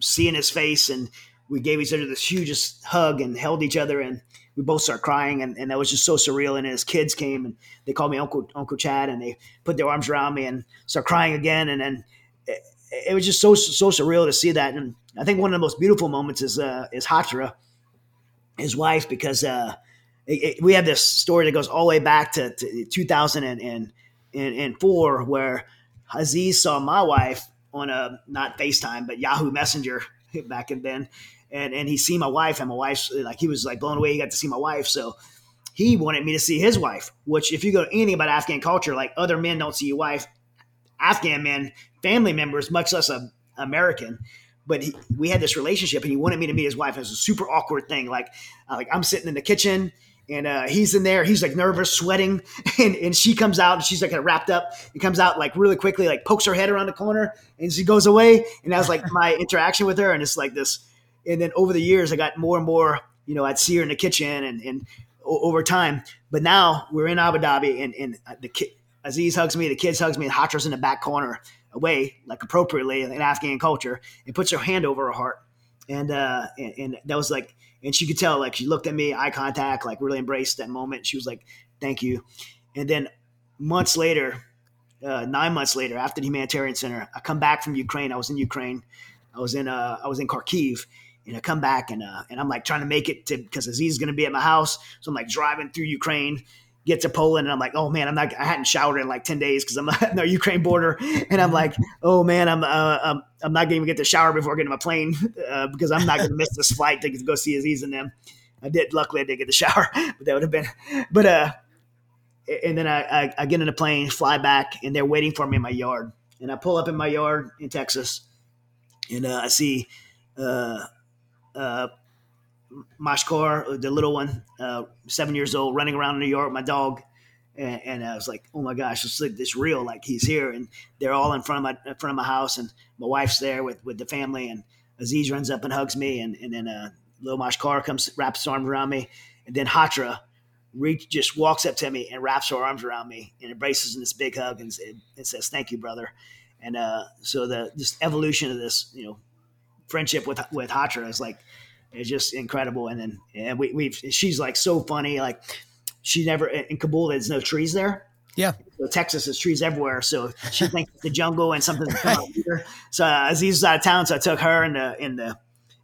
seeing his face and we gave each other this hugest hug and held each other and we both started crying and, and that was just so surreal. And his kids came and they called me uncle uncle chad and they put their arms around me and start crying again. And then it, it, was just so so surreal to see that. And i think one of the most beautiful moments is uh is hatra his wife because uh it, we have this story that goes all the way back to, to 2004 where aziz saw my wife on a not facetime but yahoo messenger back then and and he seen my wife, and my wife's like he was like blown away. He got to see my wife, so he wanted me to see his wife. Which, if you go anything about Afghan culture, like other men don't see your wife, Afghan men, family members, much less a American. But he, we had this relationship, and he wanted me to meet his wife. It was a super awkward thing. Like, like I'm sitting in the kitchen, and uh, he's in there. He's like nervous, sweating, and, and she comes out, and she's like wrapped up. He comes out like really quickly, like pokes her head around the corner, and she goes away. And that was like my interaction with her, and it's like this and then over the years, I got more and more. You know, I'd see her in the kitchen, and and over time. But now we're in Abu Dhabi, and and the kid, Aziz hugs me, the kids hugs me, and Hatra's in the back corner, away like appropriately in Afghan culture, and puts her hand over her heart, and uh, and, and that was like, and she could tell like she looked at me, eye contact, like really embraced that moment. She was like, "Thank you," and then months later. Uh, nine months later, after the humanitarian center, I come back from Ukraine. I was in Ukraine. I was in uh, I was in Kharkiv, and i come back and uh, and I'm like trying to make it to because Aziz is going to be at my house, so I'm like driving through Ukraine, get to Poland, and I'm like, oh man, I'm not, I hadn't showered in like ten days because I'm at the Ukraine border, and I'm like, oh man, I'm uh, I'm, I'm not going to get to shower before getting my plane uh, because I'm not going to miss this flight to go see Aziz and them. I did, luckily, I did get the shower, but that would have been, but uh, and then I, I, I get in the plane, fly back, and they're waiting for me in my yard, and I pull up in my yard in Texas, and uh, I see. Uh, uh, Mashkar, the little one, uh, seven years old, running around in New York, my dog. And, and I was like, oh my gosh, it's like this real, like he's here. And they're all in front of my, in front of my house and my wife's there with, with the family. And Aziz runs up and hugs me. And, and then uh, little Mashkar comes, wraps his arms around me. And then Hatra reach, just walks up to me and wraps her arms around me and embraces in this big hug and, and says, thank you, brother. And uh, so the just evolution of this, you know, friendship with with Hatra is like it's just incredible. And then and we we've she's like so funny. Like she never in Kabul there's no trees there. Yeah. So Texas has trees everywhere. So she thinks the jungle and something's coming here. So uh, Aziz was out of town, so I took her and the in the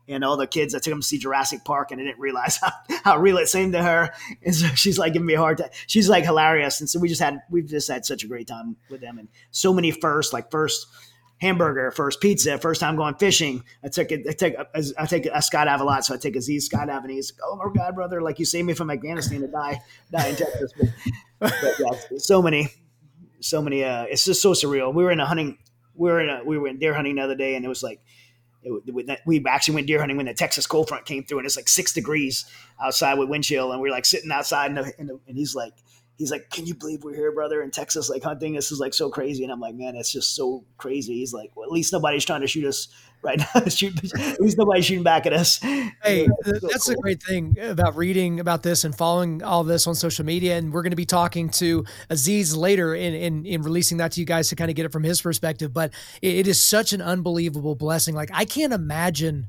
and all the kids. I took them to see Jurassic Park, and I didn't realize how, how real it seemed to her. And so she's like giving me a hard time. She's like hilarious, and so we just had we've just had such a great time with them, and so many first like first hamburger, first pizza, first time going fishing. I took it. I take I take a skydive a lot, so I take Aziz skydive, and he's like, "Oh my god, brother! Like you saved me from Afghanistan to die, die in Texas." But, but yeah, so many, so many. Uh, it's just so surreal. We were in a hunting. We were in a, we were in deer hunting the other day, and it was like. It, we actually went deer hunting when the Texas cold front came through, and it's like six degrees outside with wind chill, and we are like sitting outside, the, the, and he's like, he's like, "Can you believe we're here, brother, in Texas, like hunting? This is like so crazy." And I'm like, "Man, it's just so crazy." He's like, "Well, at least nobody's trying to shoot us right now. at least nobody's shooting back at us." Hey, that's, so that's cool. a great thing about reading about this and following all this on social media. And we're going to be talking to Aziz later in in, in releasing that to you guys to kind of get it from his perspective. But it, it is such an unbelievable blessing. Like I can't imagine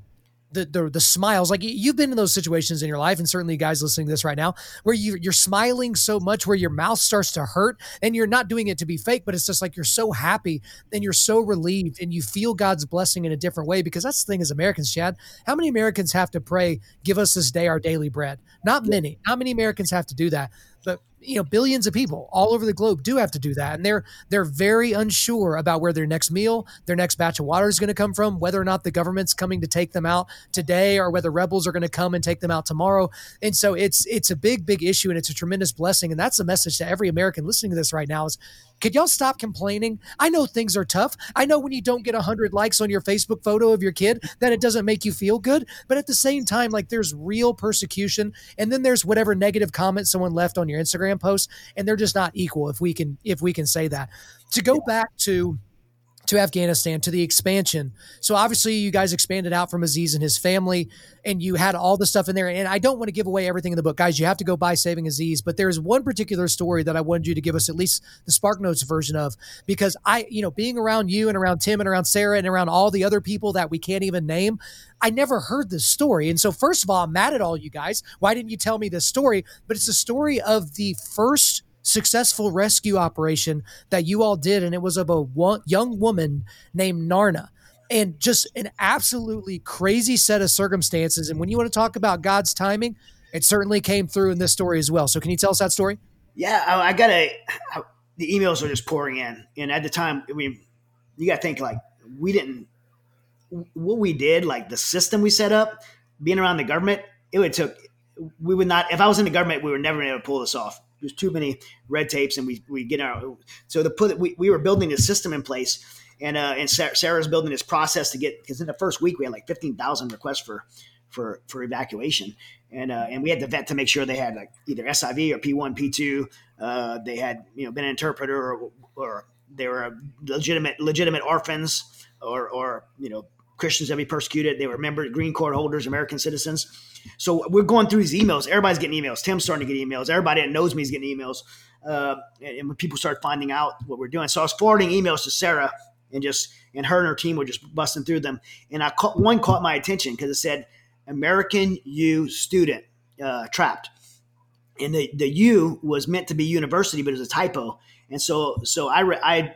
the, the the smiles like you've been in those situations in your life and certainly guys listening to this right now where you you're smiling so much where your mouth starts to hurt and you're not doing it to be fake but it's just like you're so happy and you're so relieved and you feel God's blessing in a different way because that's the thing as Americans Chad. How many Americans have to pray give us this day our daily bread? Not many. Not many Americans have to do that. But you know billions of people all over the globe do have to do that. And they're they're very unsure about where their next meal their next batch of water is going to come from whether or not the government's coming to take them out today or whether rebels are going to come and take them out tomorrow. And so it's it's a big big issue and it's a tremendous blessing. And that's a message to every american listening to this right now is could y'all stop complaining? I know things are tough. I know when you don't get 100 likes on your Facebook photo of your kid that it doesn't make you feel good. But at the same time, like there's real persecution. And then there's whatever negative comment someone left on your Instagram post. And they're just not equal if we can, if we can say that. To go back to to Afghanistan, to the expansion. So obviously, you guys expanded out from Aziz and his family, and you had all the stuff in there. And I don't want to give away everything in the book, guys. You have to go buy Saving Aziz. But there's one particular story that I wanted you to give us at least the Spark Notes version of, because I, you know, being around you and around Tim and around Sarah and around all the other people that we can't even name, I never heard this story. And so, first of all, I'm mad at all you guys. Why didn't you tell me this story? But it's the story of the first successful rescue operation that you all did, and it was of a one, young woman named Narna. And just an absolutely crazy set of circumstances. And when you want to talk about God's timing, it certainly came through in this story as well. So, can you tell us that story? Yeah, I, I got to. The emails are just pouring in, and at the time, I mean, you got to think like we didn't. What we did, like the system we set up, being around the government, it would took. We would not. If I was in the government, we were never able to pull this off there's too many red tapes, and we we get our so to put we, we were building a system in place, and uh, and Sarah's building this process to get because in the first week we had like fifteen thousand requests for for for evacuation, and uh, and we had to vet to make sure they had like either SIV or P one P two, uh, they had you know been an interpreter or, or they were legitimate legitimate orphans or or you know Christians that be persecuted. They were member green card holders, American citizens. So we're going through these emails. Everybody's getting emails. Tim's starting to get emails. Everybody that knows me is getting emails. Uh, and when people start finding out what we're doing, so I was forwarding emails to Sarah and just and her and her team were just busting through them. And I caught, one caught my attention because it said American U student uh, trapped, and the the U was meant to be university, but it was a typo. And so so I re- I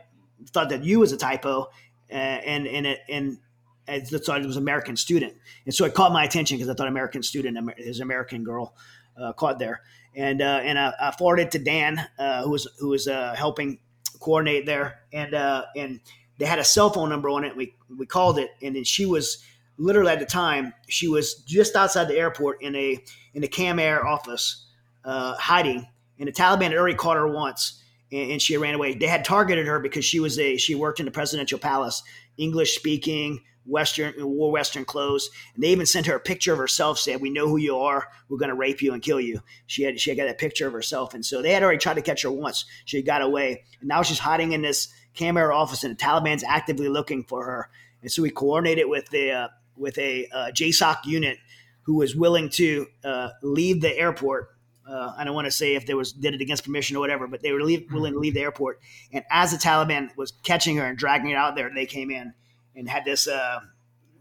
thought that U was a typo, uh, and and it, and Thought it was American student, and so it caught my attention because I thought American student, his American girl, uh, caught there, and uh, and I, I, forwarded to Dan, uh, who was who was uh, helping coordinate there, and uh, and they had a cell phone number on it. We we called it, and then she was literally at the time she was just outside the airport in a in a Kam Air office, uh, hiding, and the Taliban had already caught her once and, she ran away. They had targeted her because she was a she worked in the presidential palace, English speaking, Western wore Western clothes, and they even sent her a picture of herself, saying, "We know who you are. We're going to rape you and kill you." She had she had got a picture of herself, and so they had already tried to catch her once. She got away, and now she's hiding in this Kam Air office, and the Taliban's actively looking for her. And so we coordinated with the uh, with a uh, JSOC unit who was willing to uh, leave the airport. Uh, I don't want to say if they was did it against permission or whatever, but they were leave, willing to leave the airport. And as the Taliban was catching her and dragging her out there, they came in and had this uh,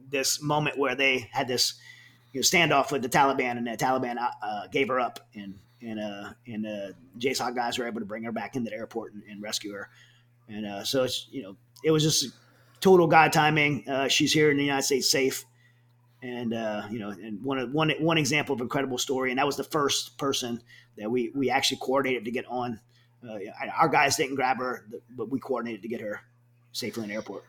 this moment where they had this you know, standoff with the Taliban, and the Taliban uh, uh gave her up, and and uh, and uh, JSOC guys were able to bring her back into the airport and, and rescue her. And uh, so it's you know it was just total God timing. Uh, she's here in the United States safe, and uh, you know, and one one one example of incredible story. And that was the first person that we we actually coordinated to get on. Our guys didn't grab her, but we coordinated to get her safely in the airport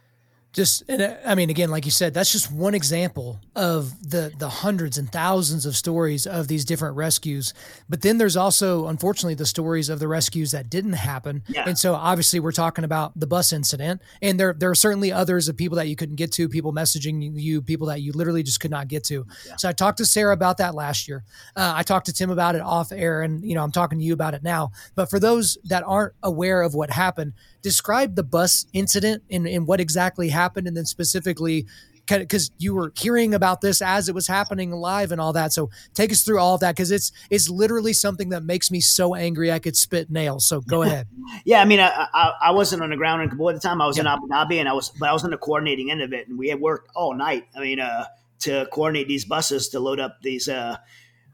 just and uh, i mean again like you said that's just one example of the the hundreds and thousands of stories of these different rescues. But then there's also unfortunately the stories of the rescues that didn't happen. Yeah. and so obviously we're talking about the bus incident. And there there are certainly others of people that you couldn't get to people messaging you people that you literally just could not get to. Yeah. so i talked to sarah about that last year. Uh, i talked to tim about it off air and you know i'm talking to you about it now. But for those that aren't aware of what happened describe the bus incident and, and what exactly happened, and then specifically because you were hearing about this as it was happening live and all that. So take us through all of that because it's it's literally something that makes me so angry I could spit nails. So go ahead. yeah, I mean, I, I, I wasn't on the ground in Kabul at the time. I was in Abu Dhabi, and I was but I was in the coordinating end of it, and we had worked all night. I mean, uh, to coordinate these buses to load up these. Uh,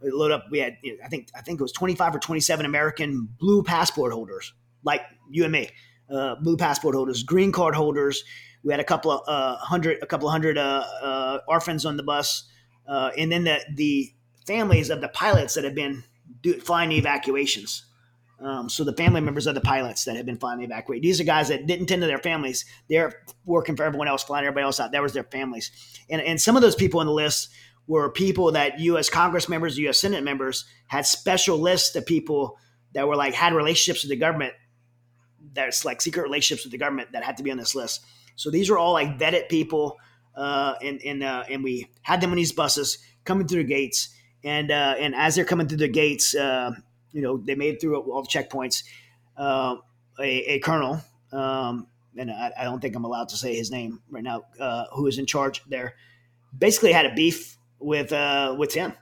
load up. We had, I think, I think it was twenty five or twenty seven American blue passport holders, like you and me uh, blue passport holders, green card holders. We had a couple of uh, hundred, a couple of hundred uh, uh orphans on the bus, uh, and then the the families of the pilots that have been do, flying the evacuations. Um, so the family members of the pilots that have been flying the evacuate. These are guys that didn't tend to their families. They're working for everyone else, flying everybody else out. That was their families, and and some of those people on the list were people that U.S. Congress members, U.S. Senate members had special lists of people that were like had relationships with the government there's like secret relationships with the government that had to be on this list. So these are all like vetted people, uh, and and uh, and we had them on these buses coming through the gates, and uh, and as they're coming through the gates, uh, you know, they made through all the checkpoints. Uh, a, a, colonel um, and I, I, don't think I'm allowed to say his name right now, uh, who is in charge there, basically had a beef with uh, with Tim.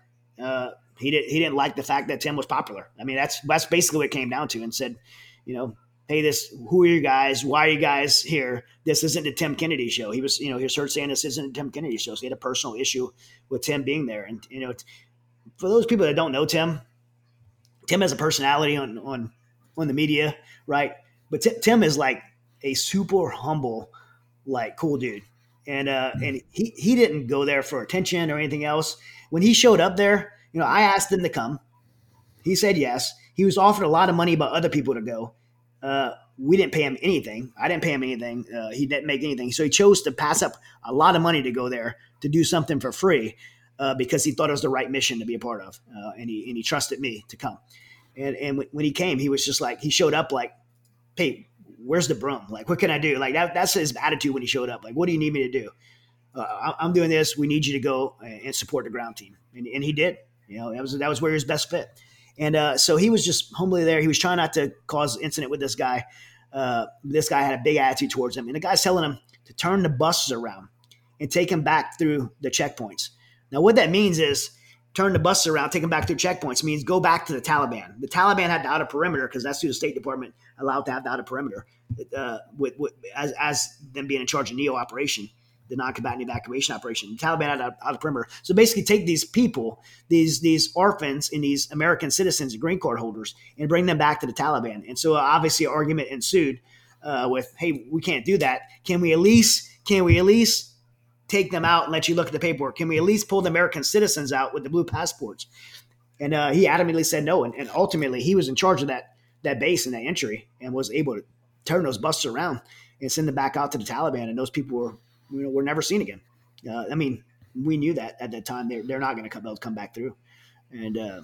He didn't he didn't like the fact that Tim was popular. I mean, that's that's basically what it came down to, and said, you know, hey, this who are you guys? Why are you guys here? This isn't the Tim Kennedy show. He was, you know, he was heard saying this isn't a Tim Kennedy show. So he had a personal issue with Tim being there, and you know, for those people that don't know Tim, Tim has a personality on on on the media, right? But T- Tim is like a super humble, like cool dude, and uh, and he he didn't go there for attention or anything else. When he showed up there, you know, I asked him to come. He said yes. He was offered a lot of money by other people to go. Uh, we didn't pay him anything. I didn't pay him anything. Uh, he didn't make anything. So he chose to pass up a lot of money to go there to do something for free uh, because he thought it was the right mission to be a part of, uh, and he and he trusted me to come. And and w- when he came, he was just like he showed up like, "Hey, where's the broom? Like, what can I do?" Like that. That's his attitude when he showed up. Like, what do you need me to do? Uh, I'm doing this. We need you to go and support the ground team, and, and he did. You know, that was that was where he was best fit. And uh, so he was just humbly there. He was trying not to cause incident with this guy. Uh, this guy had a big attitude towards him, and the guy's telling him to turn the buses around and take him back through the checkpoints. Now, what that means is turn the buses around, take them back through checkpoints means go back to the Taliban. The Taliban had the outer perimeter because that's who the State Department allowed to have the outer perimeter uh, with, with, as, as them being in charge of NEO operation the non-combatant evacuation operation. The Taliban out of, out of perimeter. So basically, take these people, these these orphans and these American citizens and green card holders, and bring them back to the Taliban. And so, uh, obviously, an argument ensued uh, with, "Hey, we can't do that. Can we at least? Can we at least?" Take them out and let you look at the paperwork. Can we at least pull the American citizens out with the blue passports? And uh, he adamantly said no. And, and ultimately, he was in charge of that that base and that entry, and was able to turn those buses around and send them back out to the Taliban. And those people were you know, we're never seen again. Uh, I mean, we knew that at that time they're they're not going to come come back through, and uh,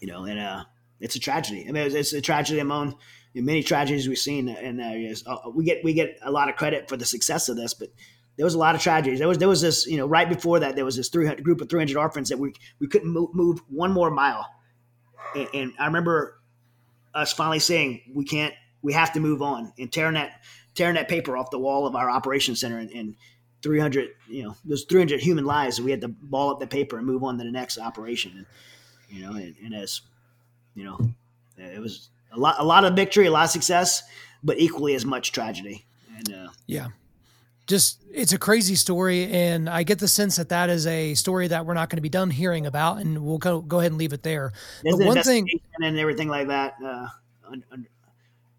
you know, and uh, it's a tragedy. I mean, it's, it's a tragedy among many tragedies we've seen, and uh, uh, we get we get a lot of credit for the success of this, but there was a lot of tragedies. There was there was this you know right before that there was this 300 group of 300 orphans that we we couldn't move, move one more mile, and, and I remember us finally saying we can't we have to move on and tearing that tearing that paper off the wall of our operations center and, and 300 you know those 300 human lives we had to ball up the paper and move on to the next operation. And you know and, and as you know it was a lot a lot of victory a lot of success but equally as much tragedy. And uh, yeah. Just it's a crazy story and i get the sense that that is a story that we're not going to be done hearing about and we'll go go ahead and leave it there. But one thing and everything like that uh,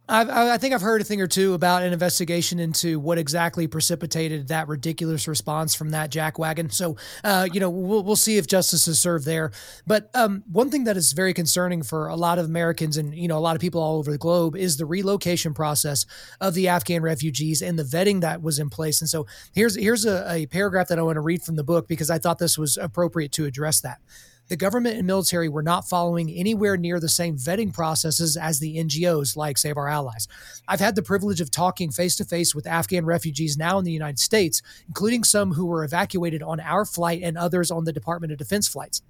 I've, I think I've heard a thing or two about an investigation into what exactly precipitated that ridiculous response from that jack wagon. So, uh, you know, we'll, we'll see if justice is served there. But um, one thing that is very concerning for a lot of Americans and, you know, a lot of people all over the globe is the relocation process of the Afghan refugees and the vetting that was in place. And so here's, here's a, a paragraph that I want to read from the book because I thought this was appropriate to address that the government and military were not following anywhere near the same vetting processes as the NGOs like Save Our Allies. I've had the privilege of talking face to face with Afghan refugees now in the United States, including some who were evacuated on our flight and others on the Department of Defense flights.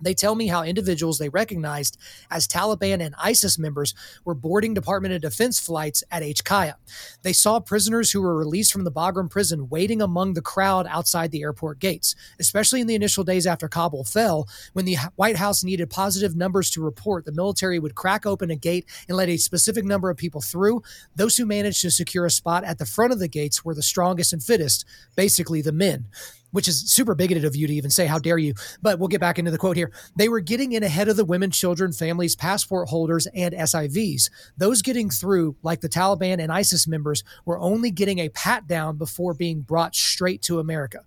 They tell me how individuals they recognized as Taliban and ISIS members were boarding Department of Defense flights at HKIA. They saw prisoners who were released from the Bagram prison waiting among the crowd outside the airport gates, especially in the initial days after Kabul fell. When the White House needed positive numbers to report, the military would crack open a gate and let a specific number of people through. Those who managed to secure a spot at the front of the gates were the strongest and fittest, basically the men which is super bigoted of you to even say, how dare you? But we'll get back into the quote here. They were getting in ahead of the women, children, families, passport holders, and SIVs. Those getting through, like the Taliban and ISIS members, were only getting a pat down before being brought straight to America.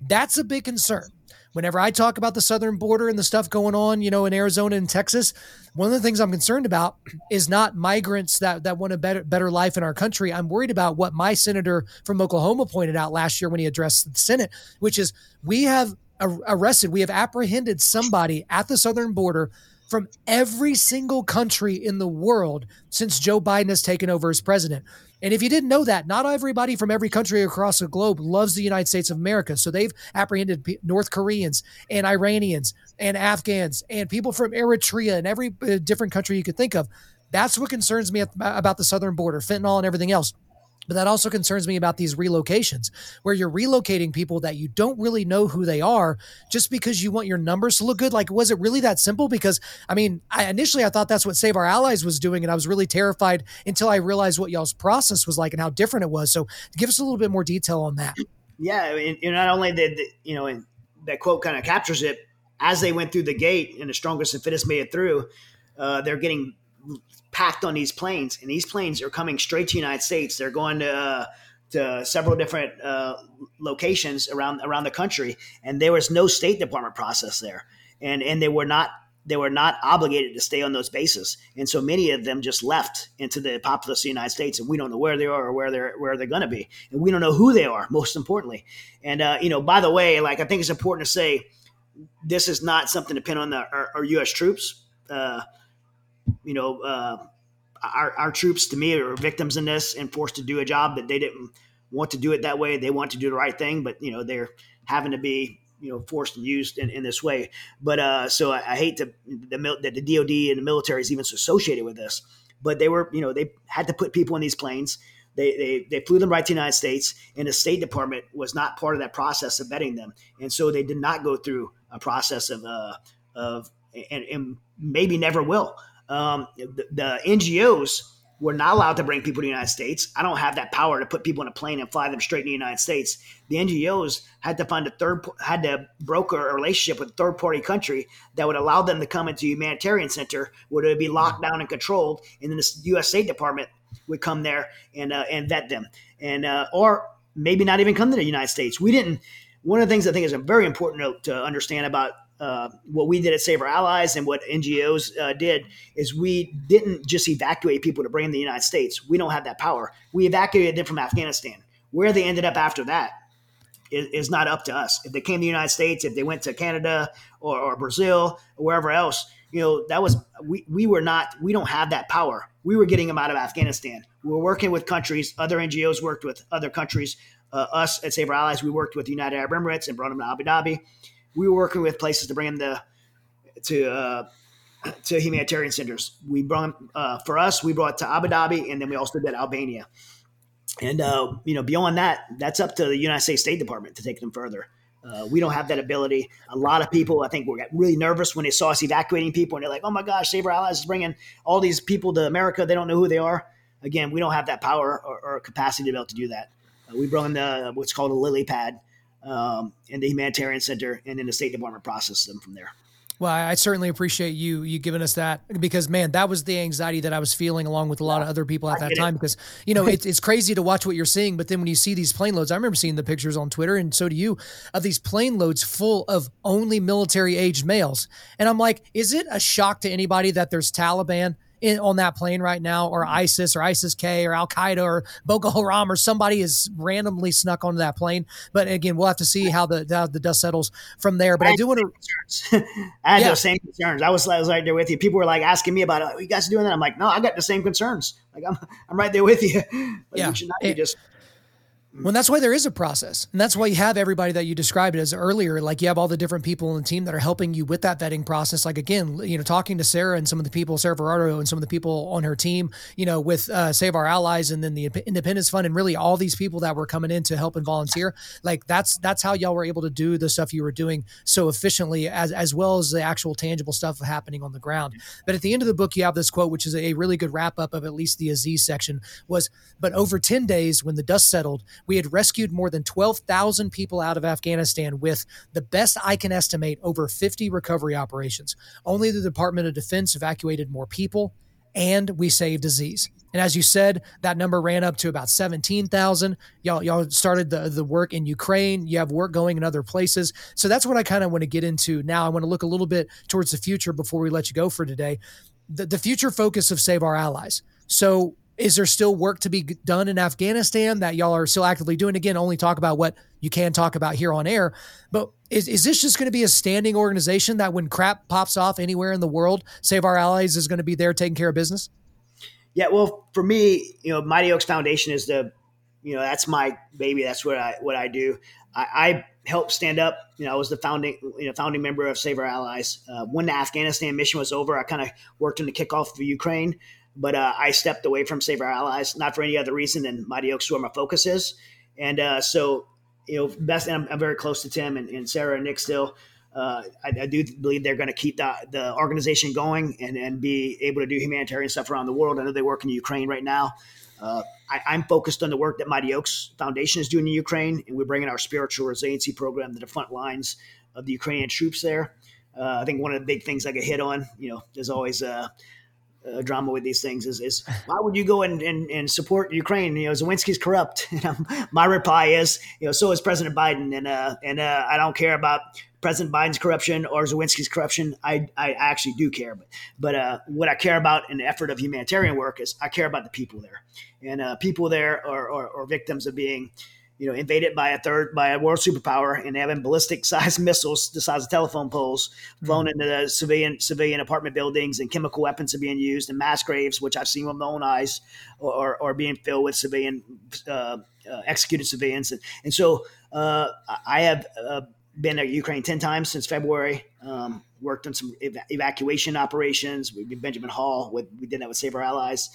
That's a big concern whenever I talk about the southern border and the stuff going on, you know, in Arizona and Texas, one of the things I'm concerned about is not migrants that that want a better better life in our country. I'm worried about what my senator from Oklahoma pointed out last year when he addressed the Senate, which is we have arrested, we have apprehended somebody at the southern border from every single country in the world since Joe Biden has taken over as president. And if you didn't know that, not everybody from every country across the globe loves the United States of America. So they've apprehended North Koreans and Iranians and Afghans and people from Eritrea and every uh, different country you could think of. That's what concerns me about the southern border, fentanyl and everything else. But that also concerns me about these relocations where you're relocating people that you don't really know who they are just because you want your numbers to look good. Like, was it really that simple? Because, I mean, I, initially I thought that's what Save Our Allies was doing. And I was really terrified until I realized what y'all's process was like and how different it was. So give us a little bit more detail on that. Yeah. And, and not only did, you know, that quote kind of captures it as they went through the gate and the strongest and fittest made it through, uh, they're getting packed on these planes, and these planes are coming straight to the United States. They're going to uh, to several different uh, locations around around the country, and there was no State Department process there, and and they were not they were not obligated to stay on those bases, and so many of them just left into the populous of the United States, and we don't know where they are or where they're where they're going to be, and we don't know who they are. Most importantly, and uh, you know, by the way, like I think it's important to say, this is not something to pin on the, our, our U.S. troops. Uh, you know, uh, our, our troops to me are victims in this and forced to do a job that they didn't want to do it that way. They want to do the right thing, but you know, they're having to be, you know, forced and used in, in this way. But uh, so I, I hate to, the, that the DOD and the military is even associated with this, but they were, you know, they had to put people in these planes. They, they, they flew them right to the United States, and the State Department was not part of that process of vetting them, and so they did not go through a process of uh, of and, and maybe never will um, the, the, NGOs were not allowed to bring people to the United States. I don't have that power to put people in a plane and fly them straight to the United States. The NGOs had to find a third, had to broker a relationship with a third party country that would allow them to come into a humanitarian center where it would be locked down and controlled, and then the U.S. State Department would come there and uh, and vet them, and uh, or maybe not even come to the United States. We didn't. One of the things I think is very important to, to understand about uh, what we did at Save Our Allies and what NGOs uh, did is we didn't just evacuate people to bring them to the United States. We don't have that power. We evacuated them from Afghanistan. Where they ended up after that is, is not up to us. If they came to the United States, if they went to Canada or, or Brazil or wherever else, you know, that was we, we were not we don't have that power. We were getting them out of Afghanistan. We were working with countries. Other NGOs worked with other countries. Uh, us at Save Our Allies, we worked with the United Arab Emirates and brought them to Abu Dhabi we were working with places to bring them to to uh, to humanitarian centers. We brought uh, for us, we brought to Abu Dhabi, and then we also did Albania. And uh, you know, beyond that, that's up to the United States State Department to take them further. Uh, we don't have that ability. A lot of people, I think, were really nervous when they saw us evacuating people, and they're like, "Oh my gosh, Our Allies is bringing all these people to America. They don't know who they are." Again, we don't have that power or, or capacity to be able to do that. Uh, we brought in the what's called a lily pad, um, in the humanitarian center, and then the State Department processes them from there. Well, I certainly appreciate you you giving us that because man, that was the anxiety that I was feeling along with a lot of other people at that time. It. Because you know it's it's crazy to watch what you're seeing, but then when you see these plane loads, I remember seeing the pictures on Twitter, and so do you, of these plane loads full of only military aged males, and I'm like, is it a shock to anybody that there's Taliban? In, on that plane right now, or mm-hmm. ISIS or ISIS K or Al Qaeda or Boko Haram or somebody is randomly snuck onto that plane. But again, we'll have to see how the how the dust settles from there. But I, I do want to. I had yeah. those same concerns. I was, I was right there with you. People were like asking me about, "Are you guys doing that?" I'm like, "No, I got the same concerns. Like I'm I'm right there with you. Like, yeah, we should not it, be just well, that's why there is a process. And that's why you have everybody that you described as earlier. Like you have all the different people on the team that are helping you with that vetting process. Like again, you know, talking to Sarah and some of the people, Sarah Verardo and some of the people on her team, you know, with uh, Save Our Allies and then the Independence Fund and really all these people that were coming in to help and volunteer. Like that's that's how y'all were able to do the stuff you were doing so efficiently as as well as the actual tangible stuff happening on the ground. But at the end of the book, you have this quote, which is a really good wrap up of at least the Aziz section was, but over 10 days when the dust settled, we had rescued more than 12,000 people out of Afghanistan with the best I can estimate over 50 recovery operations. Only the Department of Defense evacuated more people and we saved Aziz. And as you said, that number ran up to about 17,000. Y'all, y'all started the, the work in Ukraine. You have work going in other places. So that's what I kind of want to get into now. I want to look a little bit towards the future before we let you go for today. The, the future focus of Save Our Allies. So is there still work to be done in Afghanistan that y'all are still actively doing? Again, only talk about what you can talk about here on air. But is, is this just going to be a standing organization that when crap pops off anywhere in the world, Save Our Allies is going to be there taking care of business? Yeah, well, for me, you know, Mighty Oaks Foundation is the, you know, that's my baby. That's what I what I do. I, I helped stand up. You know, I was the founding, you know, founding member of Save Our Allies. Uh, when the Afghanistan mission was over, I kind of worked on the kickoff for Ukraine. But uh, I stepped away from Save Our Allies, not for any other reason than Mighty Oaks, where my focus is. And uh, so, you know, best, I'm, I'm, very close to Tim and, and Sarah and Nick still. Uh, I, I, do believe they're going to keep the, the organization going and, and be able to do humanitarian stuff around the world. I know they work in Ukraine right now. Uh, I, am focused on the work that Mighty Oaks Foundation is doing in Ukraine, and we're bringing our spiritual resiliency program to the front lines of the Ukrainian troops there. Uh, I think one of the big things I get hit on, you know, there's always a drama with these things is, is why would you go and, and, and support Ukraine? You know, Zelensky's corrupt. my reply is, you know, so is President Biden. And, uh, and uh, I don't care about President Biden's corruption or Zelensky's corruption. I, I actually do care. But, but uh, what I care about in the effort of humanitarian work is I care about the people there. And uh, people there are, are, are victims of being – you know, invaded by a third by a world superpower and having ballistic sized missiles the size of telephone poles flown mm-hmm. into the civilian civilian apartment buildings and chemical weapons are being used and mass graves, which I've seen with my own eyes, or, or being filled with civilian uh, uh, executed civilians. And, and so uh, I have uh, been to Ukraine 10 times since February, um, worked on some ev- evacuation operations. We did Benjamin Hall with, we did that with Save Our Allies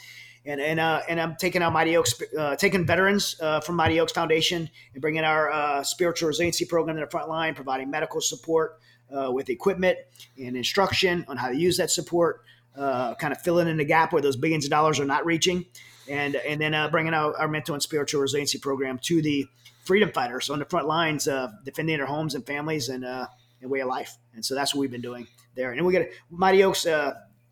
and and uh, and I'm taking out Mighty Oaks, uh, taking veterans uh, from Mighty Oaks Foundation and bringing our uh, spiritual resiliency program to the front line, providing medical support uh, with equipment and instruction on how to use that support, uh, kind of filling in the gap where those billions of dollars are not reaching, and and then bringing out our mental and spiritual resiliency program to the freedom fighters on the front lines, defending their homes and families and and way of life. And so that's what we've been doing there. And we got Mighty Oaks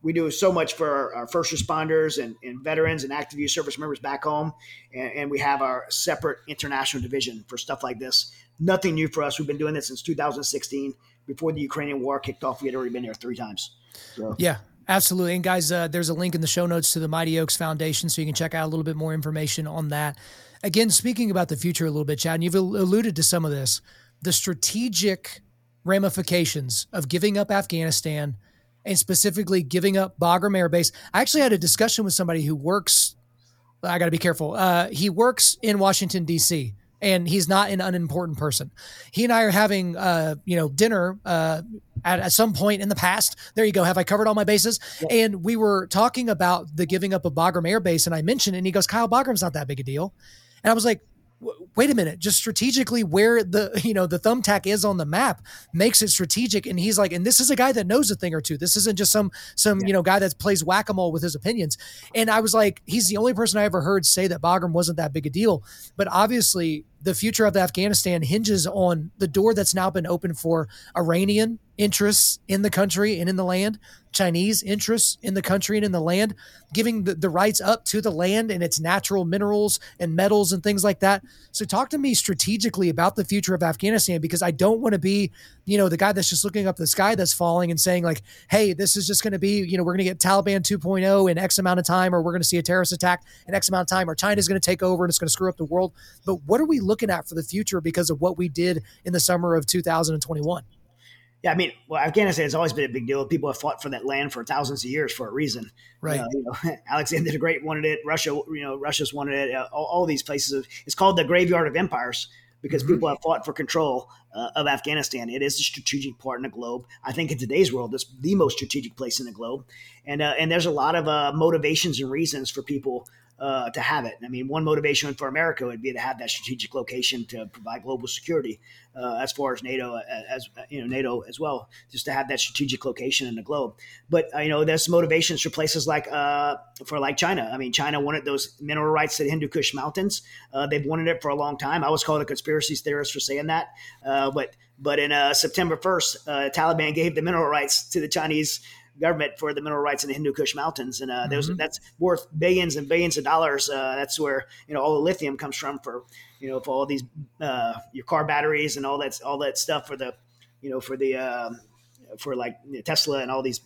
we do so much for our, our first responders and, and, veterans and active youth service members back home. And, and, we have our separate international division for stuff like this. Nothing new for us. We've been doing this since 2016. Before the Ukrainian war kicked off, we had already been there three times. So. Yeah, absolutely. And guys, uh, there's a link in the show notes to the Mighty Oaks Foundation, so you can check out a little bit more information on that. Again, speaking about the future a little bit, Chad, and you've alluded to some of this, the strategic ramifications of giving up Afghanistan – and specifically giving up Bagram Air Base. I actually had a discussion with somebody who works. I got to be careful. Uh, he works in Washington D.C. and he's not an unimportant person. He and I are having, uh, you know, dinner uh, at, at, some point in the past. There you go. Have I covered all my bases? Yeah. And we were talking about the giving up of Bagram Air Base, and I mentioned, it, and he goes, "Kyle Bagram's not that big a deal." And I was like, wait a minute just strategically where the you know the thumbtack is on the map makes it strategic and he's like and this is a guy that knows a thing or two this isn't just some some yeah. you know guy that plays whack-a-mole with his opinions and i was like he's the only person i ever heard say that bagram wasn't that big a deal but obviously the future of Afghanistan hinges on the door that's now been open for Iranian interests in the country and in the land, Chinese interests in the country and in the land, giving the, the rights up to the land and its natural minerals and metals and things like that. So talk to me strategically about the future of Afghanistan because I don't want to be, you know, the guy that's just looking up the sky that's falling and saying like, hey, this is just going to be, you know, we're going to get Taliban 2.0 in X amount of time, or we're going to see a terrorist attack in X amount of time, or China's going to take over and it's going to screw up the world. But what are we looking at for the future because of what we did in the summer of 2021? Yeah, I mean, well, Afghanistan has always been a big deal. People have fought for that land for thousands of years for a reason. Right. Uh, you know, Alexander the Great wanted it. Russia, you know, Russia's wanted it. Uh, all, all, these places. It's called the graveyard of empires because mm-hmm. people have fought for control uh, of Afghanistan. It is a strategic part in the globe. I think in today's world, it's the most strategic place in the globe. And uh, and there's a lot of uh, motivations and reasons for people uh, to have it. I mean, one motivation for America would be to have that strategic location to provide global security, uh, as far as NATO, uh, as you know, NATO as well, just to have that strategic location in the globe. But uh, you know, there's motivations for places like uh, for like China. I mean, China wanted those mineral rights to the Hindu Kush Mountains. Uh, they've wanted it for a long time. I was called a conspiracy theorist for saying that, but but in September 1st, Taliban gave the mineral rights to the Chinese government for the mineral rights in the Hindu Kush Mountains, and uh, mm-hmm. that's worth billions and billions of dollars. Uh, that's where you know all the lithium comes from for you know for all these uh, your car batteries and all that all that stuff for the you know for the um, for like you know, Tesla and all these.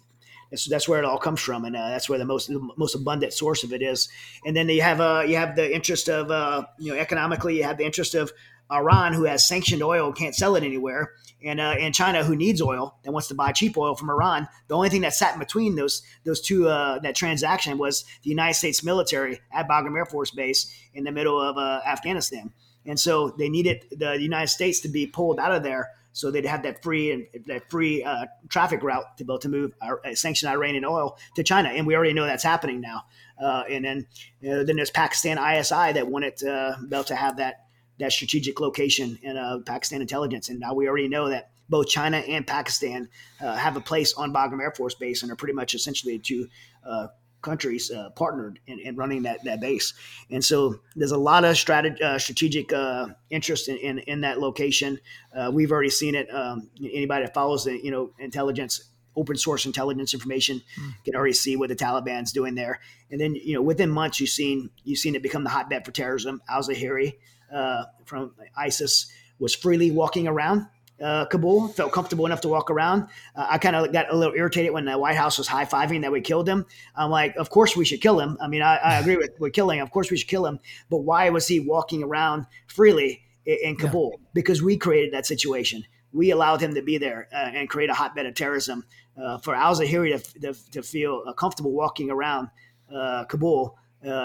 That's, that's where it all comes from, and uh, that's where the most the most abundant source of it is. And then you have uh, you have the interest of uh, you know economically, you have the interest of Iran, who has sanctioned oil, can't sell it anywhere, and uh, and China, who needs oil, that wants to buy cheap oil from Iran. The only thing that sat in between those those two uh, that transaction was the United States military at Bagram Air Force Base in the middle of uh, Afghanistan, and so they needed the United States to be pulled out of there so they'd have that free and that free uh, traffic route to be able to move our, uh, sanctioned Iranian oil to China, and we already know that's happening now. Uh, and then you know, then there's Pakistan ISI that wanted uh, be able to have that that strategic location in uh, Pakistan intelligence, and now we already know that both China and Pakistan uh, have a place on Bagram Air Force Base and are pretty much essentially two uh, countries uh, partnered in, in, running that, that base. And so there's a lot of uh, strategic uh, interest in, in, in, that location. Uh, we've already seen it. Um, anybody that follows the you know intelligence open source intelligence information mm. can already see what the Taliban's doing there. And then you know within months you've seen you've seen it become the hotbed for terrorism. Al Zawahiri uh, from ISIS was freely walking around uh, Kabul, felt comfortable enough to walk around. Uh, I kind of got a little irritated when the White House was high fiving that we killed him. I'm like, of course we should kill him. I mean, I, I agree with, with killing. Of course we should kill him. But why was he walking around freely in, in Kabul? Yeah. Because we created that situation. We allowed him to be there uh, and create a hotbed of terrorism. Uh, for Al Zawahiri to, to, to, feel uh, comfortable walking around uh, Kabul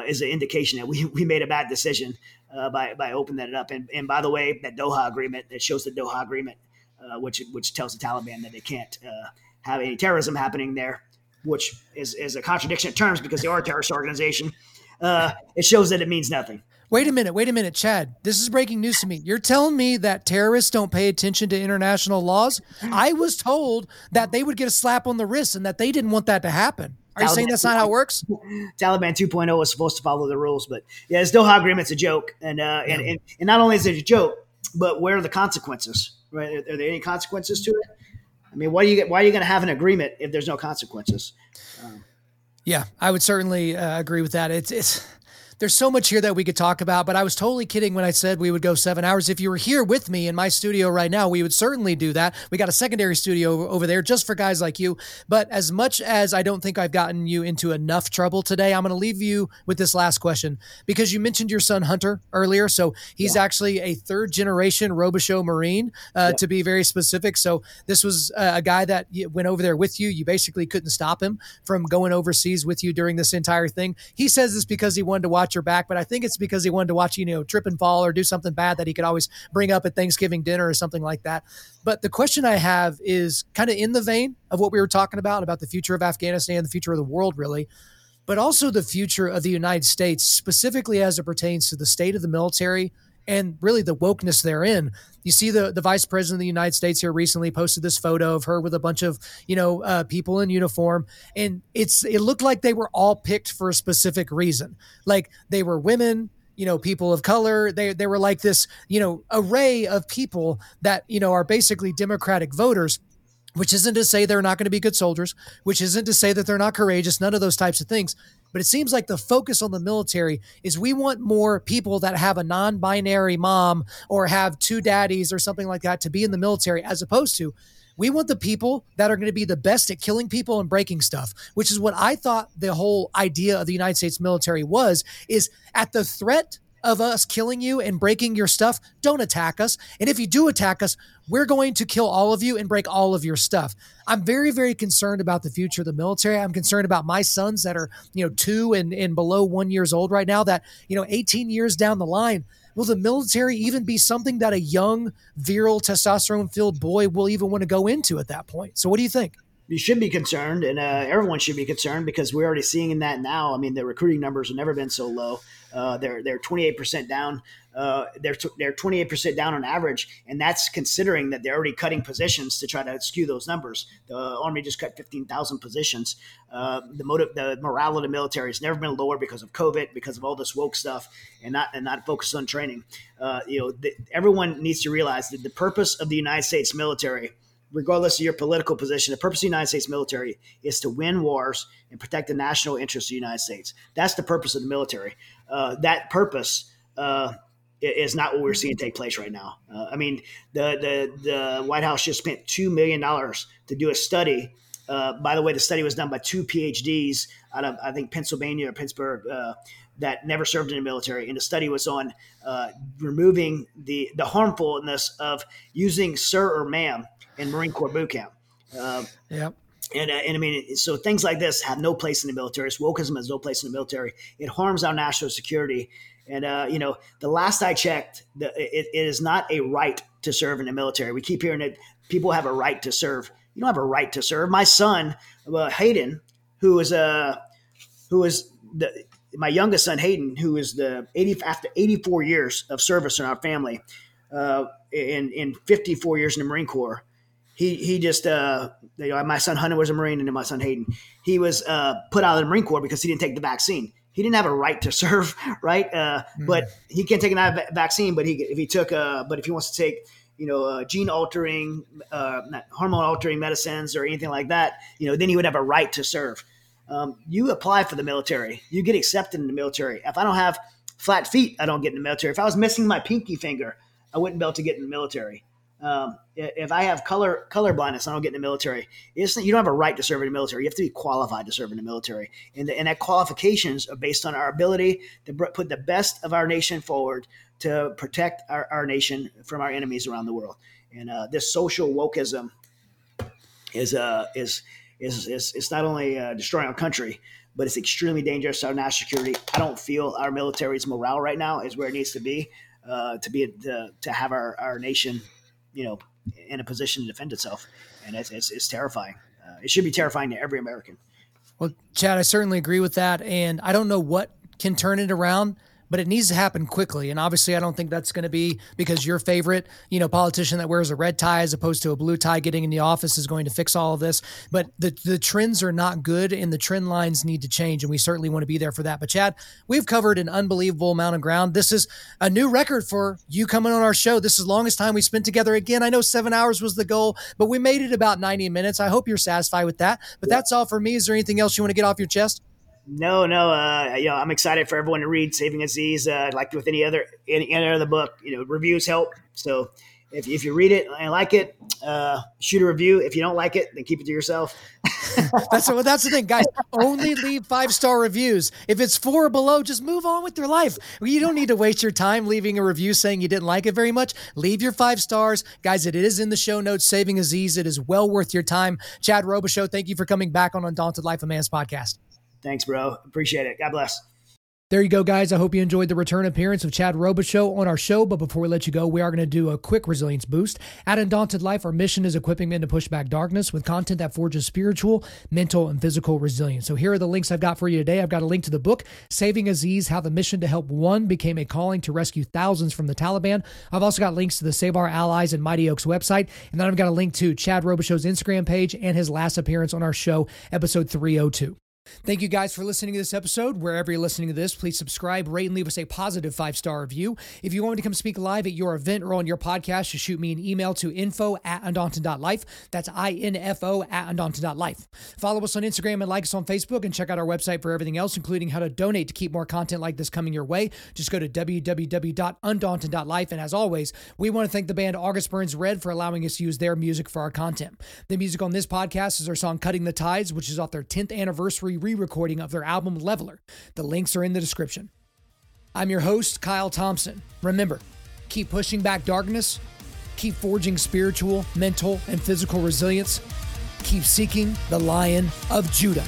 is an indication that we, we made a bad decision. Uh, by by opening that up. And, and by the way, that Doha agreement that shows the Doha agreement uh, which which tells the Taliban that they can't uh, have any terrorism happening there, which is, is a contradiction of terms because they are a terrorist organization. Uh, it shows that it means nothing. Wait a minute, wait a minute, Chad. This is breaking news to me. You're telling me that terrorists don't pay attention to international laws? I was told that they would get a slap on the wrist and that they didn't want that to happen. Are you saying that's not how it works? Taliban 2.0 was supposed to follow the rules, but yeah, this Doha agreement's a joke, and uh, and, and and not only is it a joke, but where are the consequences? Right? Are, are there any consequences to it? I mean, why do you get? Why are you going to have an agreement if there's no consequences? Um, yeah, I would certainly uh, agree with that. It's it's there's so much here that we could talk about, but I was totally kidding when I said we would go seven hours. If you were here with me in my studio right now, we would certainly do that. We got a secondary studio over there just for guys like you. But as much as I don't think I've gotten you into enough trouble today, I'm going to leave you with this last question because you mentioned your son Hunter earlier. So he's yeah. actually a third generation Robichaux Marine, uh, yeah. to be very specific. So this was a guy that went over there with you. You basically couldn't stop him from going overseas with you during this entire thing. He says this because he wanted to watch watch her back, but I think it's because he wanted to watch, you know, trip and fall or do something bad that he could always bring up at Thanksgiving dinner or something like that. But the question I have is kind of in the vein of what we were talking about, about the future of Afghanistan, the future of the world, really, but also the future of the United States, specifically as it pertains to the state of the military and really the wokeness therein. You see the the vice president of the United States here recently posted this photo of her with a bunch of you know uh, people in uniform, and it's it looked like they were all picked for a specific reason. Like they were women, you know people of color they they were like this you know array of people that you know are basically democratic voters which isn't to say they're not going to be good soldiers which isn't to say that they're not courageous none of those types of things but it seems like the focus on the military is we want more people that have a non binary mom or have two daddies or something like that to be in the military, as opposed to we want the people that are going to be the best at killing people and breaking stuff, which is what I thought the whole idea of the United States military was is at the threat of us killing you and breaking your stuff, don't attack us. And if you do attack us, we're going to kill all of you and break all of your stuff. I'm very, very concerned about the future of the military. I'm concerned about my sons that are, you know, two and, and below one years old right now, that, you know, 18 years down the line, will the military even be something that a young, virile, testosterone filled boy will even want to go into at that point? So what do you think? You should be concerned, and uh, everyone should be concerned because we're already seeing that now. I mean, the recruiting numbers have never been so low. Uh, they're they're 28 percent down. Uh, they're they're 28 percent down on average, and that's considering that they're already cutting positions to try to skew those numbers. The army just cut 15,000 positions. Uh, the motive, the morale of the military has never been lower because of COVID, because of all this woke stuff, and not and not focused on training. Uh, you know, the, everyone needs to realize that the purpose of the United States military regardless of your political position, the purpose of the United States military is to win wars and protect the national interests of the United States. That's the purpose of the military. Uh, that purpose uh, is not what we're seeing take place right now. Uh, I mean, the, the the White House just spent two million dollars to do a study. Uh, by the way, the study was done by two PhDs out of I think Pennsylvania or Pittsburgh uh, that never served in the military, and the study was on uh, removing the the harmfulness of using sir or ma'am in Marine Corps boot camp. Uh, yep. And, uh, and I mean, so things like this have no place in the military. It's wokeism has no place in the military. It harms our national security. And, uh, you know, the last I checked, the, it, it is not a right to serve in the military. We keep hearing that people have a right to serve. You don't have a right to serve. My son, uh, Hayden, who is a uh, who is the my youngest son Hayden, who is the 80 after 84 years of service in our family, uh, in in 54 years in the Marine Corps. He he just uh, you know, my son Hunter was a Marine, and then my son Hayden. He was uh, put out of the Marine Corps because he didn't take the vaccine. He didn't have a right to serve, right? Uh, mm. But he can't take an vaccine. But he if he took, uh, but if he wants to take you know, uh, gene altering, uh, hormone altering medicines or anything like that, you know, then he would have a right to serve. Um, you apply for the military, you get accepted in the military. If I don't have flat feet, I don't get in the military. If I was missing my pinky finger, I wouldn't be able to get in the military. Um, if I have color color blindness, I don't get in the military. It's, you don't have a right to serve in the military. You have to be qualified to serve in the military, and, the, and that qualifications are based on our ability to put the best of our nation forward to protect our, our nation from our enemies around the world. And uh, this social wokeism is uh, is is, is it's not only uh, destroying our country, but it's extremely dangerous to our national security. I don't feel our military's morale right now is where it needs to be uh, to be to, to have our, our nation, you know, in a position to defend itself, and it's it's, it's terrifying. Uh, it should be terrifying to every American. Well, Chad, I certainly agree with that, and I don't know what can turn it around but it needs to happen quickly. And obviously, I don't think that's going to be because your favorite, you know, politician that wears a red tie as opposed to a blue tie getting in the office is going to fix all of this. But the the trends are not good, and the trend lines need to change, and we certainly want to be there for that. But Chad, we've covered an unbelievable amount of ground. This is a new record for you coming on our show. This is the longest time we spent together. Again, I know seven hours was the goal, but we made it about ninety minutes. I hope you're satisfied with that. But that's all for me. Is there anything else you want to get off your chest? No, no. Uh, you know, I'm excited for everyone to read Saving Aziz. Uh, like with any other any, any other book, you know, reviews help. So if, if you read it and like it, uh, shoot a review. If you don't like it, then keep it to yourself. that's well, that's the thing, guys. Only leave five star reviews. If it's four or below, just move on with your life. You don't need to waste your time leaving a review saying you didn't like it very much. Leave your five stars, guys. It is in the show notes. Saving Aziz. It is well worth your time. Chad Robichaux, thank you for coming back on Undaunted Life of Man's podcast. Thanks, bro. Appreciate it. God bless. There you go, guys. I hope you enjoyed the return appearance of Chad Robichaux on our show. But before we let you go, we are going to do a quick resilience boost. At Undaunted Life, our mission is equipping men to push back darkness with content that forges spiritual, mental, and physical resilience. So here are the links I've got for you today. I've got a link to the book, Saving Aziz How the Mission to Help One Became a Calling to Rescue Thousands from the Taliban. I've also got links to the Save Our Allies and Mighty Oaks website. And then I've got a link to Chad Robichaux's Instagram page and his last appearance on our show, episode 302. Thank you guys for listening to this episode. Wherever you're listening to this, please subscribe, rate, and leave us a positive five star review. If you want to come speak live at your event or on your podcast, just shoot me an email to info at undaunted.life. That's I-N-F-O at undaunted.life. Follow us on Instagram and like us on Facebook and check out our website for everything else, including how to donate to keep more content like this coming your way. Just go to www.undaunted.life. And as always, we want to thank the band August Burns Red for allowing us to use their music for our content. The music on this podcast is our song Cutting the Ties, which is off their 10th re recording of their album Leveler. The links are in the description. I'm your host, Kyle Thompson. Remember, keep pushing back darkness, keep forging spiritual, mental, and physical resilience, keep seeking the Lion of Judah.